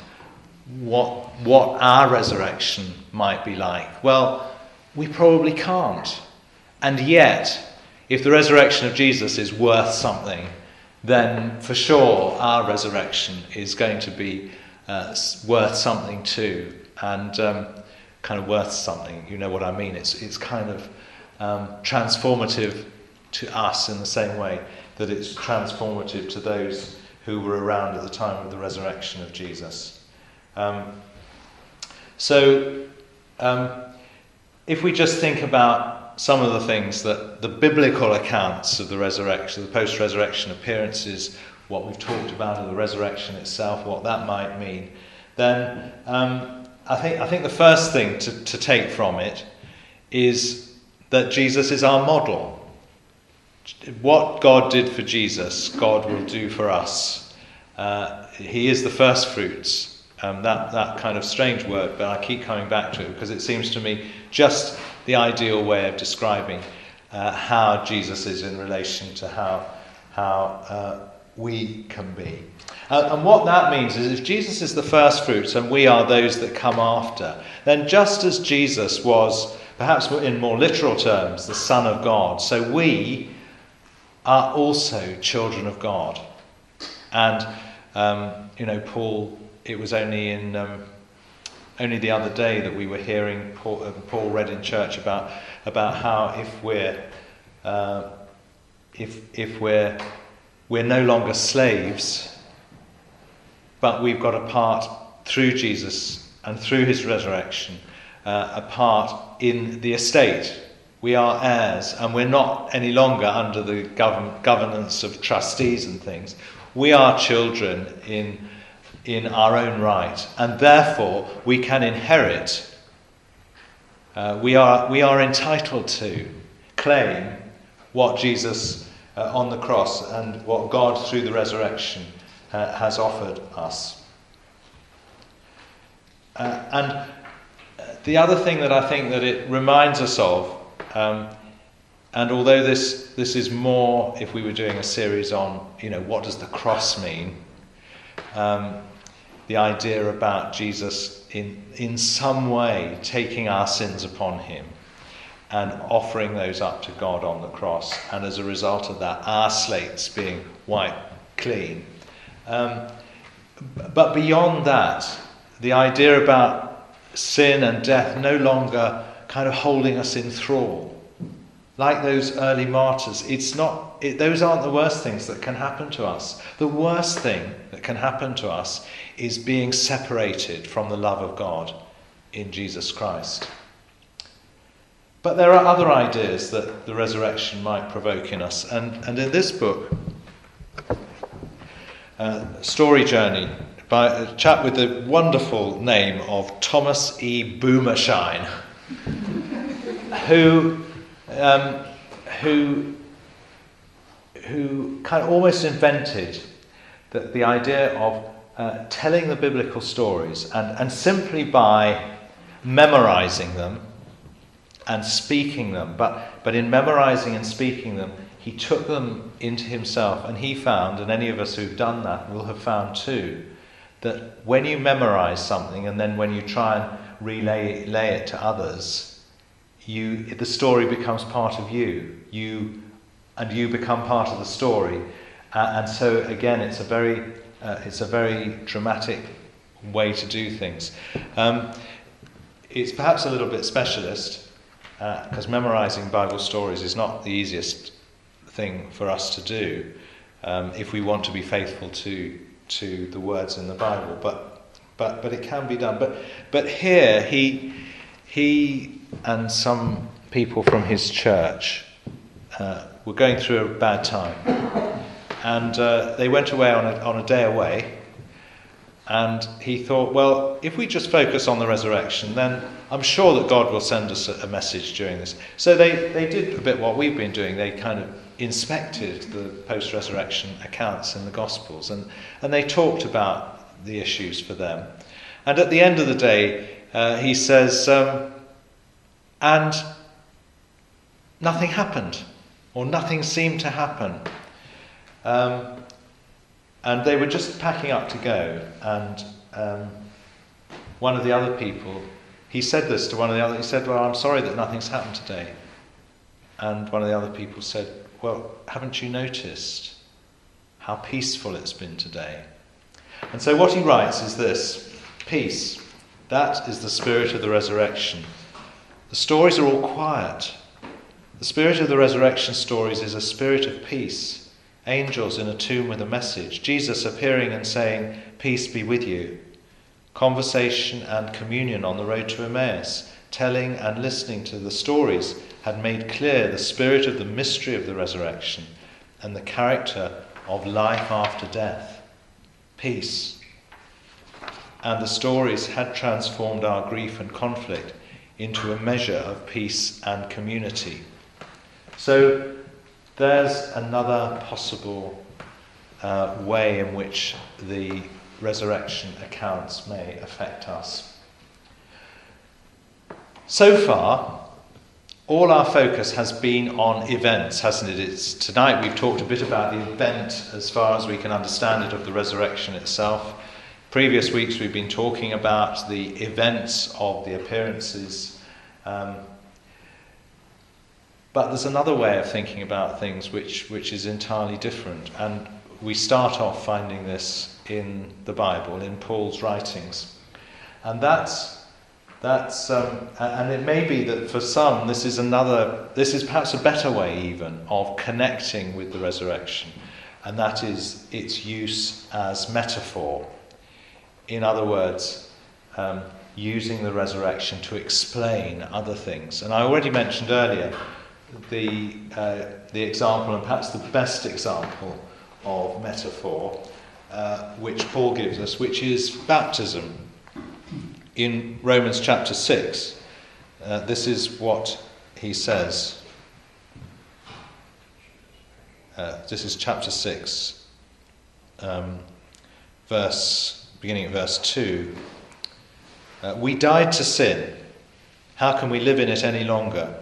what, what our resurrection might be like? Well, we probably can't. And yet, if the resurrection of Jesus is worth something, then for sure our resurrection is going to be uh, worth something too, and um, kind of worth something. You know what I mean? It's, it's kind of um, transformative to us in the same way that it's transformative to those who were around at the time of the resurrection of Jesus. Um, so, um, if we just think about some of the things that the biblical accounts of the resurrection, the post resurrection appearances, what we've talked about of the resurrection itself, what that might mean, then um, I, think, I think the first thing to, to take from it is that Jesus is our model. What God did for Jesus, God will do for us. Uh, he is the first fruits um, that, that kind of strange word, but I keep coming back to it because it seems to me just the ideal way of describing uh, how Jesus is in relation to how, how uh, we can be. Uh, and what that means is if Jesus is the first fruits and we are those that come after, then just as Jesus was, perhaps in more literal terms, the Son of God, so we are also children of God. And, um, you know, Paul it was only in um, only the other day that we were hearing Paul, uh, Paul read in church about about how if we're uh, if if we're we're no longer slaves, but we've got a part through Jesus and through His resurrection, uh, a part in the estate. We are heirs, and we're not any longer under the govern- governance of trustees and things. We are children in in our own right, and therefore we can inherit. Uh, we, are, we are entitled to claim what Jesus uh, on the cross and what God through the resurrection uh, has offered us. Uh, and uh, the other thing that I think that it reminds us of, um, and although this, this is more if we were doing a series on, you know, what does the cross mean, um, the idea about Jesus in, in some way taking our sins upon him and offering those up to God on the cross. And as a result of that, our slates being wiped clean. Um, but beyond that, the idea about sin and death no longer kind of holding us in thrall. Like those early martyrs, it's not, it, those aren't the worst things that can happen to us. The worst thing can happen to us is being separated from the love of God in Jesus Christ. But there are other ideas that the resurrection might provoke in us. And, and in this book, uh, Story Journey, by a chap with the wonderful name of Thomas E. Boomershine, <laughs> who, um, who, who kind of almost invented the, the idea of uh, telling the biblical stories and, and simply by memorizing them and speaking them, but, but in memorizing and speaking them, he took them into himself and he found, and any of us who've done that will have found too, that when you memorize something and then when you try and relay lay it to others, you, the story becomes part of you. You and you become part of the story. Uh, and so again, it's a very, uh, it's a very dramatic way to do things. Um, it's perhaps a little bit specialist because uh, memorizing Bible stories is not the easiest thing for us to do um, if we want to be faithful to to the words in the Bible. But but but it can be done. But but here he he and some people from his church uh, were going through a bad time, and uh, they went away on a on a day away. And he thought, well, if we just focus on the resurrection, then I'm sure that God will send us a, a message during this. So they, they did a bit what we've been doing. They kind of inspected the post resurrection accounts in the Gospels and, and they talked about the issues for them. And at the end of the day, uh, he says, um, and nothing happened, or nothing seemed to happen. Um, and they were just packing up to go, and um, one of the other people, he said this to one of the other, he said, Well, I'm sorry that nothing's happened today. And one of the other people said, well, haven't you noticed how peaceful it's been today? And so what he writes is this peace. That is the spirit of the resurrection. The stories are all quiet. The spirit of the resurrection stories is a spirit of peace. Angels in a tomb with a message. Jesus appearing and saying, Peace be with you. Conversation and communion on the road to Emmaus. Telling and listening to the stories had made clear the spirit of the mystery of the resurrection and the character of life after death, peace. And the stories had transformed our grief and conflict into a measure of peace and community. So there's another possible uh, way in which the resurrection accounts may affect us. So far, all our focus has been on events, hasn't it? It's, tonight we've talked a bit about the event as far as we can understand it of the resurrection itself. Previous weeks we've been talking about the events of the appearances. Um, but there's another way of thinking about things which, which is entirely different. And we start off finding this in the Bible, in Paul's writings. And that's that's, um, and it may be that for some this is another, this is perhaps a better way even of connecting with the resurrection, and that is its use as metaphor. In other words, um, using the resurrection to explain other things. And I already mentioned earlier the, uh, the example, and perhaps the best example of metaphor, uh, which Paul gives us, which is baptism in Romans chapter 6, uh, this is what he says. Uh, this is chapter 6, um, verse, beginning at verse 2. Uh, we died to sin. How can we live in it any longer?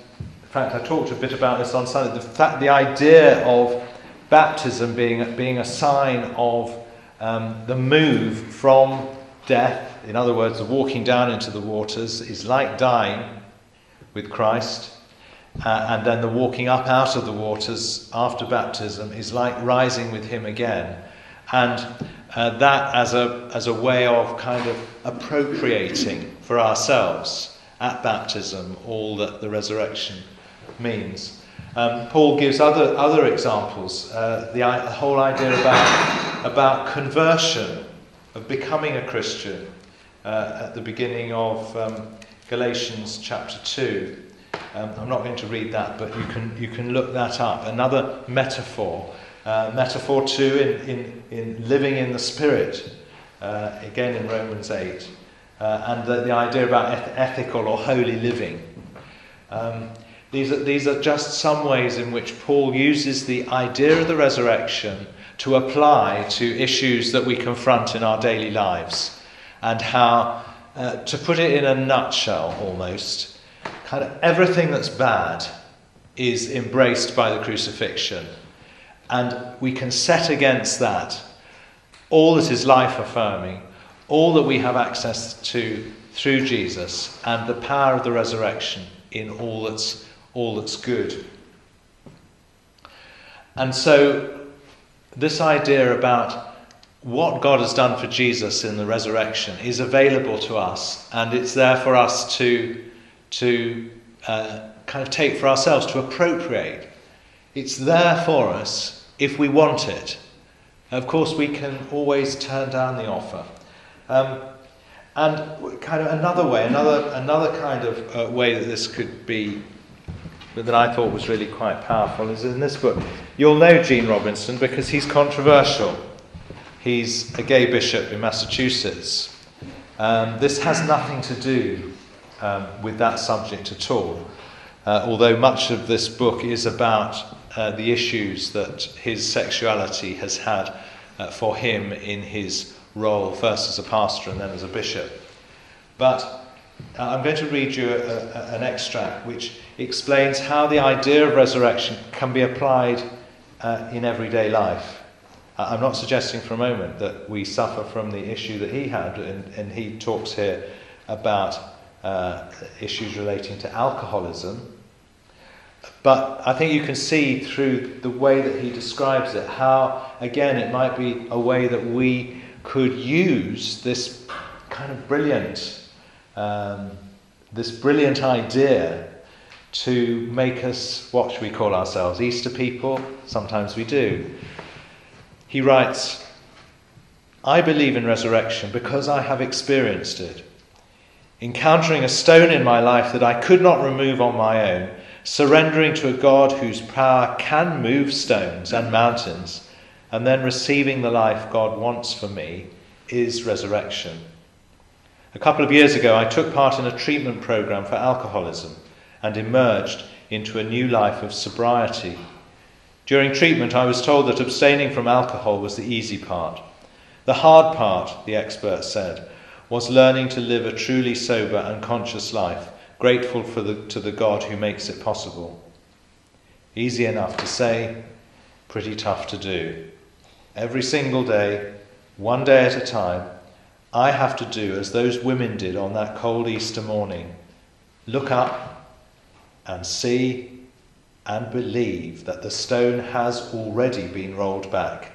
fact, I talked a bit about this on Sunday, the, fact, the idea of baptism being, being a sign of um, the move from death, in other words, the walking down into the waters, is like dying with Christ. Uh, and then the walking up out of the waters after baptism is like rising with him again. And uh, that as a, as a way of kind of appropriating for ourselves at baptism all that the resurrection means. Um, Paul gives other, other examples. Uh, the, the, whole idea about, about conversion, of becoming a Christian, uh, at the beginning of um, Galatians chapter 2. Um, I'm not going to read that, but you can, you can look that up. Another metaphor uh, metaphor two in, in, in living in the Spirit, uh, again in Romans 8, uh, and the, the, idea about eth- ethical or holy living. Um, these, are, these are just some ways in which Paul uses the idea of the resurrection to apply to issues that we confront in our daily lives, and how, uh, to put it in a nutshell almost, kind of everything that's bad is embraced by the crucifixion. And we can set against that. All that is life affirming, all that we have access to through Jesus, and the power of the resurrection in all that's, all that's good. And so, this idea about what God has done for Jesus in the resurrection is available to us, and it's there for us to, to uh, kind of take for ourselves, to appropriate. It's there for us if we want it. Of course, we can always turn down the offer. Um, and kind of another way, another, another kind of uh, way that this could be, that I thought was really quite powerful, is in this book. You'll know Gene Robinson because he's controversial. He's a gay bishop in Massachusetts. Um, this has nothing to do um, with that subject at all, uh, although much of this book is about uh, the issues that his sexuality has had uh, for him in his role, first as a pastor and then as a bishop. But uh, I'm going to read you a, a, an extract which explains how the idea of resurrection can be applied uh, in everyday life. Uh, I'm not suggesting for a moment that we suffer from the issue that he had, and, and he talks here about issues relating to alcoholism but I think you can see through the way that he describes it how, again, it might be a way that we could use this kind of brilliant, um, this brilliant idea to make us what should we call ourselves? Easter people? Sometimes we do. He writes, I believe in resurrection because I have experienced it. Encountering a stone in my life that I could not remove on my own surrendering to a God whose power can move stones and mountains, and then receiving the life God wants for me is resurrection. A couple of years ago, I took part in a treatment program for alcoholism and emerged into a new life of sobriety. During treatment, I was told that abstaining from alcohol was the easy part. The hard part, the expert said, was learning to live a truly sober and conscious life grateful for the, to the God who makes it possible. Easy enough to say, pretty tough to do. Every single day, one day at a time, I have to do as those women did on that cold Easter morning look up and see and believe that the stone has already been rolled back.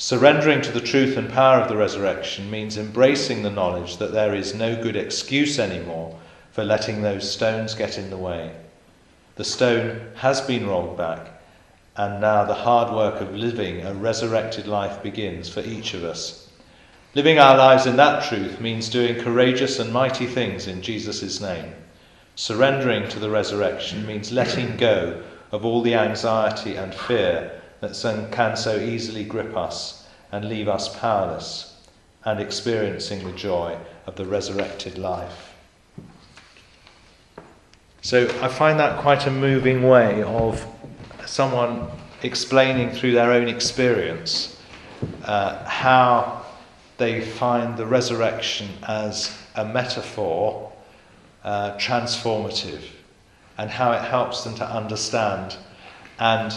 Surrendering to the truth and power of the resurrection means embracing the knowledge that there is no good excuse anymore for letting those stones get in the way. The stone has been rolled back, and now the hard work of living a resurrected life begins for each of us. Living our lives in that truth means doing courageous and mighty things in Jesus' name. Surrendering to the resurrection means letting go of all the anxiety and fear that can so easily grip us and leave us powerless, and experiencing the joy of the resurrected life. So I find that quite a moving way of someone explaining through their own experience uh, how they find the resurrection as a metaphor uh, transformative and how it helps them to understand and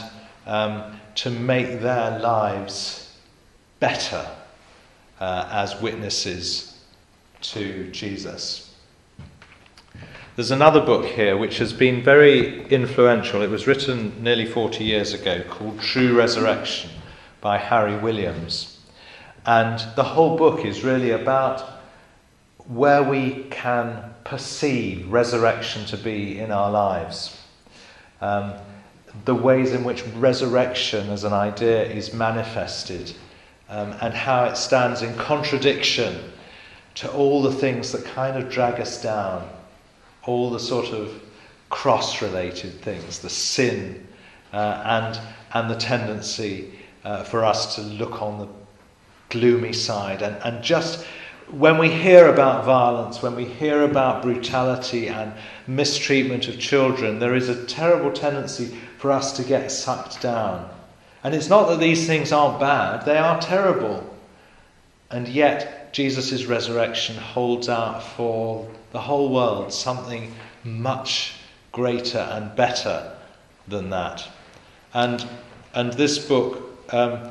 um, to make their lives better uh, as witnesses to Jesus. There's another book here which has been very influential. It was written nearly 40 years ago called True Resurrection by Harry Williams. And the whole book is really about where we can perceive resurrection to be in our lives. Um, the ways in which resurrection as an idea is manifested um, and how it stands in contradiction to all the things that kind of drag us down, all the sort of cross related things, the sin uh, and, and the tendency uh, for us to look on the gloomy side and, and just when we hear about violence, when we hear about brutality and mistreatment of children, there is a terrible tendency for us to get sucked down. And it's not that these things aren't bad, they are terrible. And yet, Jesus' resurrection holds out for the whole world something much greater and better than that. And, and this book um,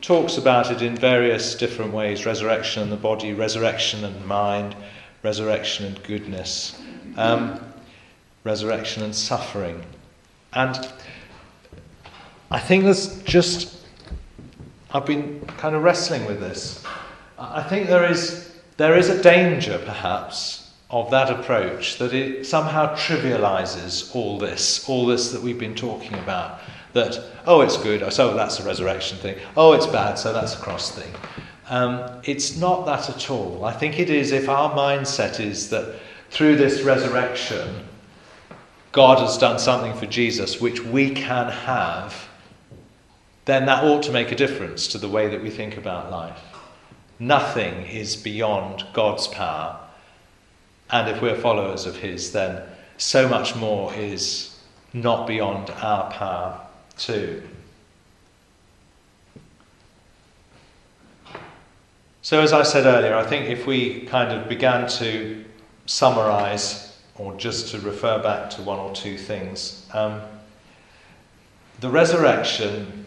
talks about it in various different ways resurrection and the body, resurrection and mind, resurrection and goodness, um, resurrection and suffering. And I think there's just, I've been kind of wrestling with this. I think there is, there is a danger, perhaps, of that approach that it somehow trivializes all this, all this that we've been talking about that, oh, it's good, so that's a resurrection thing. Oh, it's bad, so that's a cross thing. Um, it's not that at all. I think it is if our mindset is that through this resurrection, God has done something for Jesus which we can have, then that ought to make a difference to the way that we think about life. Nothing is beyond God's power. And if we're followers of His, then so much more is not beyond our power too. So, as I said earlier, I think if we kind of began to summarize or just to refer back to one or two things, um, the resurrection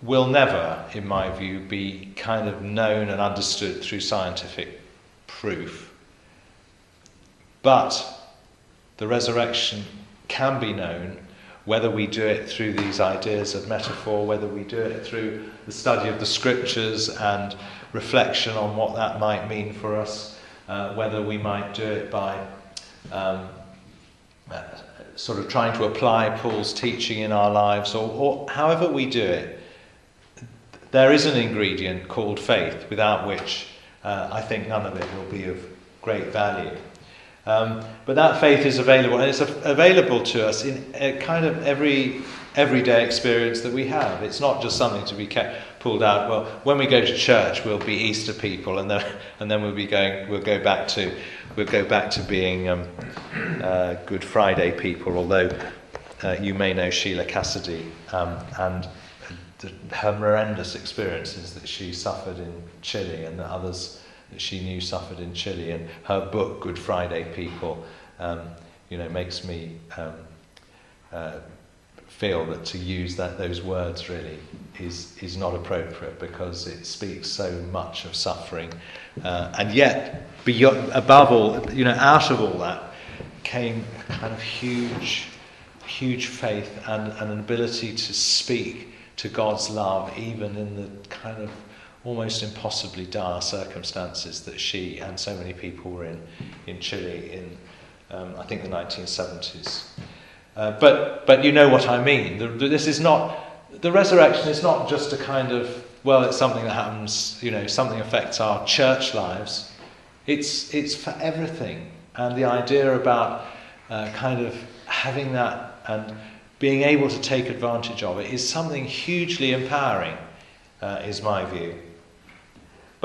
will never, in my view, be kind of known and understood through scientific proof. But the resurrection can be known whether we do it through these ideas of metaphor, whether we do it through the study of the scriptures and reflection on what that might mean for us, uh, whether we might do it by um, uh, sort of trying to apply Paul's teaching in our lives, or, or however we do it, there is an ingredient called faith, without which uh, I think none of it will be of great value. Um, but that faith is available, and it's available to us in kind of every everyday experience that we have. It's not just something to be kept, pulled out. Well, when we go to church, we'll be Easter people, and then <laughs> and then we'll be going. We'll go back to we'll go back to being um, uh, Good Friday people. Although uh, you may know Sheila Cassidy um, and the, her horrendous experiences that she suffered in Chile, and that others that she knew suffered in Chile. And her book, Good Friday People, um, you know, makes me um, uh, feel that to use that those words really is is not appropriate because it speaks so much of suffering, uh, and yet beyond, above all, you know, out of all that came a kind of huge, huge faith and, and an ability to speak to God's love even in the kind of almost impossibly dire circumstances that she and so many people were in in Chile in, um, I think, the 1970s. Uh, but, but you know what I mean. The, the, this is not, the resurrection is not just a kind of, well, it's something that happens, you know, something affects our church lives. It's, it's for everything. And the idea about uh, kind of having that and being able to take advantage of it is something hugely empowering, uh, is my view.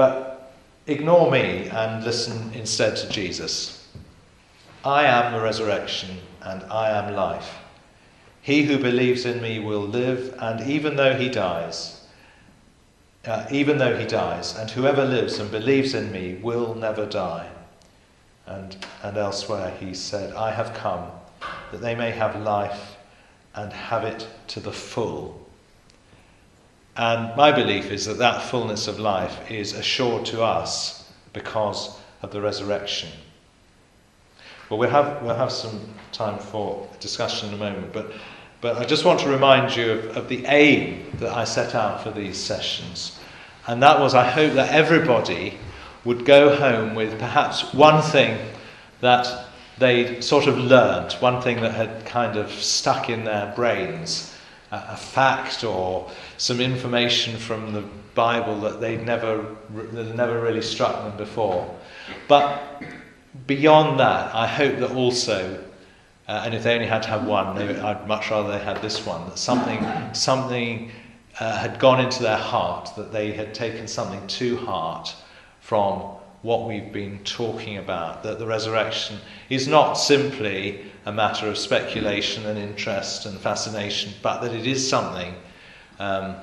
But ignore me and listen instead to Jesus. I am the resurrection and I am life. He who believes in me will live, and even though he dies, uh, even though he dies, and whoever lives and believes in me will never die. and, and elsewhere, he said, I have come that they may have life and have it to the full. And my belief is that that fullness of life is assured to us because of the resurrection. Well, we'll have, we'll have some time for discussion in a moment, but, but I just want to remind you of, of the aim that I set out for these sessions. And that was I hope that everybody would go home with perhaps one thing that they'd sort of learnt, one thing that had kind of stuck in their brains, a, fact or some information from the Bible that they'd never, that never really struck them before. But beyond that, I hope that also, uh, and if they only had to have one, they, I'd much rather they had this one, that something, something uh, had gone into their heart, that they had taken something to heart from what we've been talking about, that the resurrection is not simply a matter of speculation and interest and fascination, but that it is something um,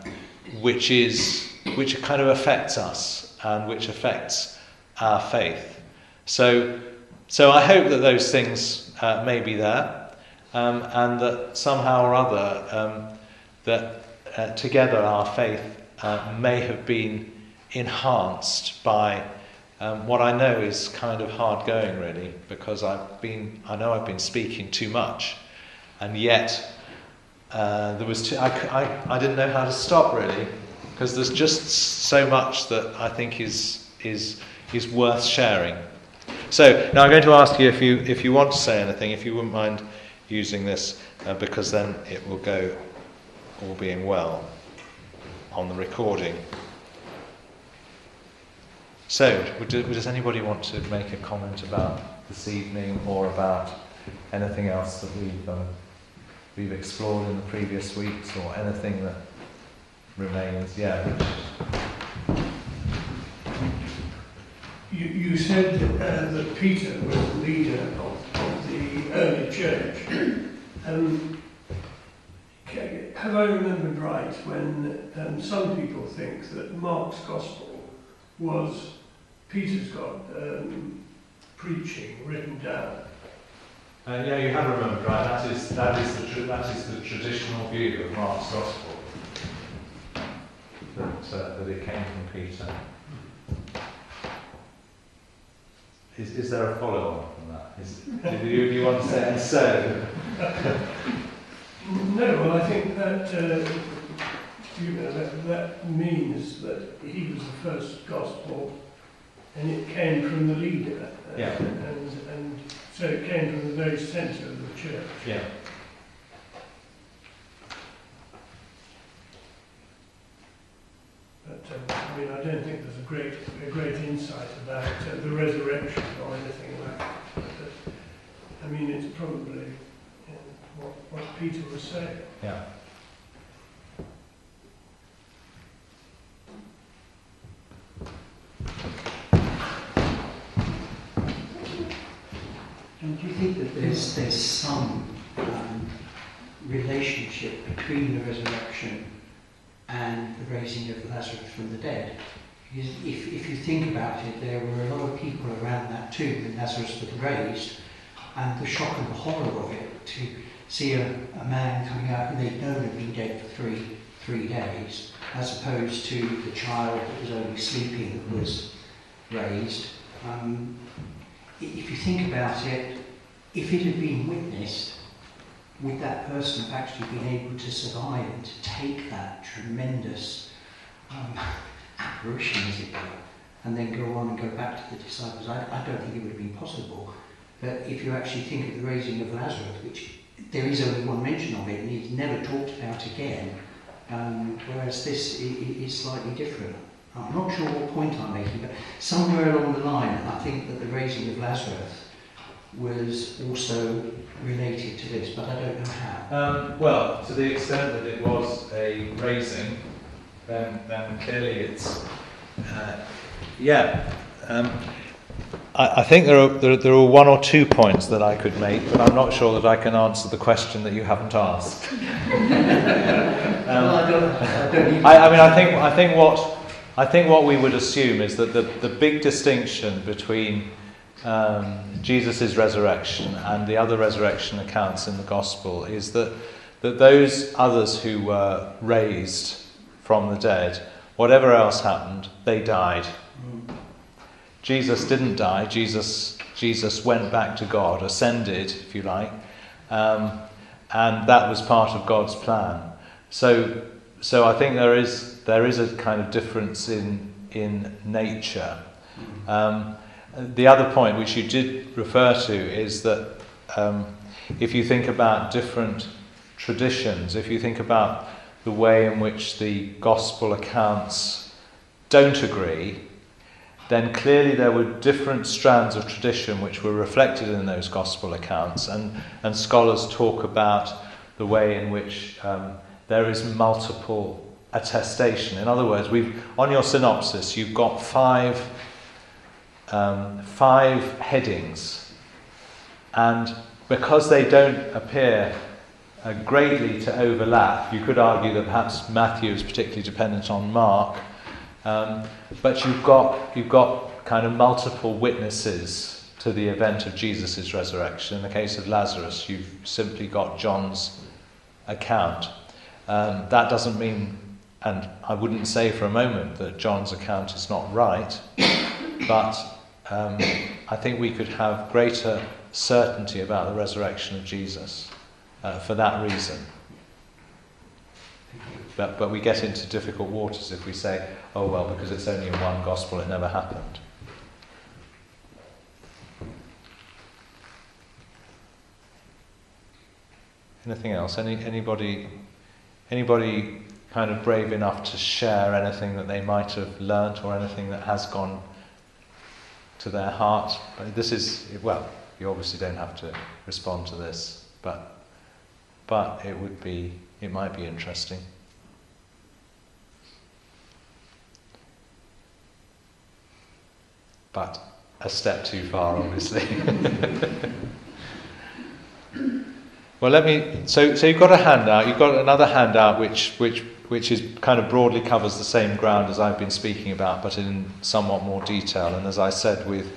which is which kind of affects us and which affects our faith. So, so I hope that those things uh, may be there, um, and that somehow or other um, that uh, together our faith uh, may have been enhanced by um, what I know is kind of hard going, really, because I've been, I know I've been speaking too much, and yet uh, there was too, I, I, I didn't know how to stop, really, because there's just so much that I think is, is, is worth sharing. So now I'm going to ask you if you, if you want to say anything, if you wouldn't mind using this, uh, because then it will go, all being well, on the recording. So, would, does anybody want to make a comment about this evening or about anything else that we've, um, we've explored in the previous weeks or anything that remains? Yeah, You, you said uh, that Peter was the leader of, of the early church. Um, have I remembered right when um, some people think that Mark's Gospel was Peter's got um, preaching written down. Uh, yeah, you have remembered right. That is that is the that is the traditional view of Mark's gospel. That uh, that it came from Peter. Is, is there a follow on from that? Is, do you, do you want to say and so? no, well, I think that uh, you know that, that means that he was the first gospel and it came from the leader. Uh, yeah. And, and so it came from the very centre of the church. Yeah. But um, I mean, I don't think there's a great, a great insight about uh, the resurrection or anything like that. But, uh, I mean, it's probably you know, what, what Peter was saying. Yeah. Don't you think that there's, there's some um, relationship between the resurrection and the raising of Lazarus from the dead? Because if, if you think about it, there were a lot of people around that tomb when Lazarus was raised, and the shock and the horror of it to see a, a man coming out who they'd known had been dead for three, three days, as opposed to the child that was only sleeping that was raised. Um, if you think about it, if it had been witnessed, would that person have actually been able to survive and to take that tremendous um, apparition, as it were, and then go on and go back to the disciples? I, I don't think it would have been possible. But if you actually think of the raising of Lazarus, which there is only one mention of it and he's never talked about again, um, whereas this is slightly different. I'm not sure what point I'm making, but somewhere along the line, I think that the raising of Lazarus was also related to this, but I don't know how. Um, well, to the extent that it was a raising, then, then clearly it's. Uh, yeah. Um, I, I think there are, there, there, are one or two points that I could make, but I'm not sure that I can answer the question that you haven't asked. um, <laughs> well, I, don't, I, don't I, I mean, I think, I think what I think what we would assume is that the, the big distinction between um, Jesus' resurrection and the other resurrection accounts in the Gospel is that, that those others who were raised from the dead, whatever else happened, they died. Jesus didn't die. Jesus, Jesus went back to God, ascended, if you like, um, and that was part of God's plan. So, so I think there is, there is a kind of difference in, in nature. Um, the other point, which you did refer to, is that um, if you think about different traditions, if you think about the way in which the gospel accounts don't agree, then clearly there were different strands of tradition which were reflected in those gospel accounts. And, and scholars talk about the way in which um, there is multiple attestation. In other words, we've, on your synopsis, you've got five, um, five headings. And because they don't appear uh, greatly to overlap, you could argue that perhaps Matthew is particularly dependent on Mark. Um, but you've got, you've got kind of multiple witnesses to the event of Jesus' resurrection. In the case of Lazarus, you've simply got John's account. Um, that doesn't mean, and I wouldn't say for a moment that John's account is not right, but um, I think we could have greater certainty about the resurrection of Jesus uh, for that reason. But, but we get into difficult waters if we say, oh, well, because it's only in one gospel, it never happened. Anything else? Any, anybody, anybody kind of brave enough to share anything that they might have learnt or anything that has gone to their heart? This is, well, you obviously don't have to respond to this, but, but it would be, it might be interesting. but a step too far, obviously. <laughs> well, let me. So, so you've got a handout. You've got another handout which, which, which is kind of broadly covers the same ground as I've been speaking about, but in somewhat more detail. And as I said, with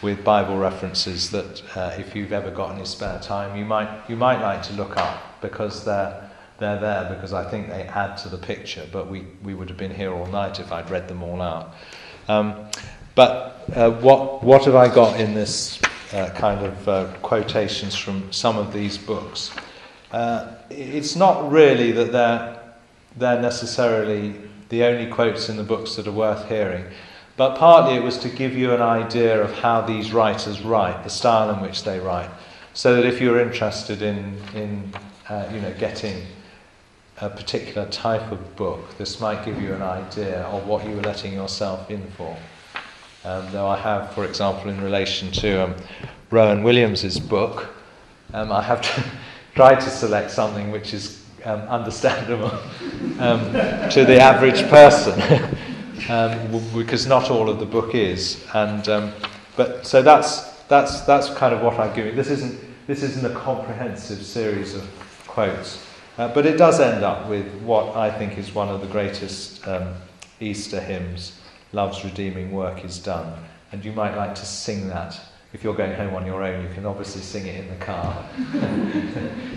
with Bible references that uh, if you've ever got any spare time, you might you might like to look up because they're they're there because I think they add to the picture. But we, we would have been here all night if I'd read them all out. Um, but uh, what, what have I got in this uh, kind of uh, quotations from some of these books? Uh, it's not really that they're, they're necessarily the only quotes in the books that are worth hearing, but partly it was to give you an idea of how these writers write, the style in which they write, so that if you're interested in, in uh, you know, getting a particular type of book, this might give you an idea of what you were letting yourself in for. Um, though I have, for example, in relation to um, Rowan Williams's book, um, I have <laughs> tried to select something which is um, understandable <laughs> um, to the average person, <laughs> um, because not all of the book is. And but so that's that's that's kind of what I'm giving. This isn't this isn't a comprehensive series of quotes, uh, but it does end up with what I think is one of the greatest Easter hymns love's redeeming work is done. And you might like to sing that. If you're going home on your own, you can obviously sing it in the car. <laughs>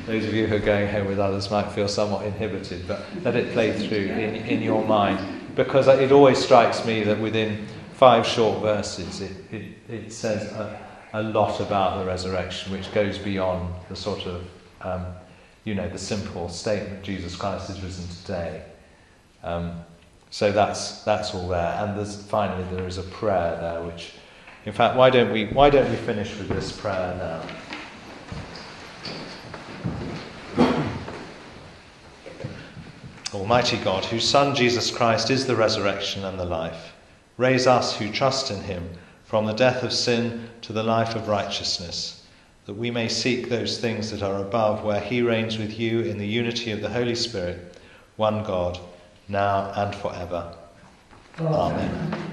Those of you who are going home with others might feel somewhat inhibited, but let it play through in, in your mind. Because it always strikes me that within five short verses, it, it, it says a, a lot about the resurrection, which goes beyond the sort of, um, you know, the simple statement Jesus Christ is risen today. Um, so that's, that's all there. And there's, finally, there is a prayer there, which, in fact, why don't we, why don't we finish with this prayer now? Almighty God, whose Son Jesus Christ is the resurrection and the life, raise us who trust in him from the death of sin to the life of righteousness, that we may seek those things that are above, where he reigns with you in the unity of the Holy Spirit, one God now and forever. Amen. Amen.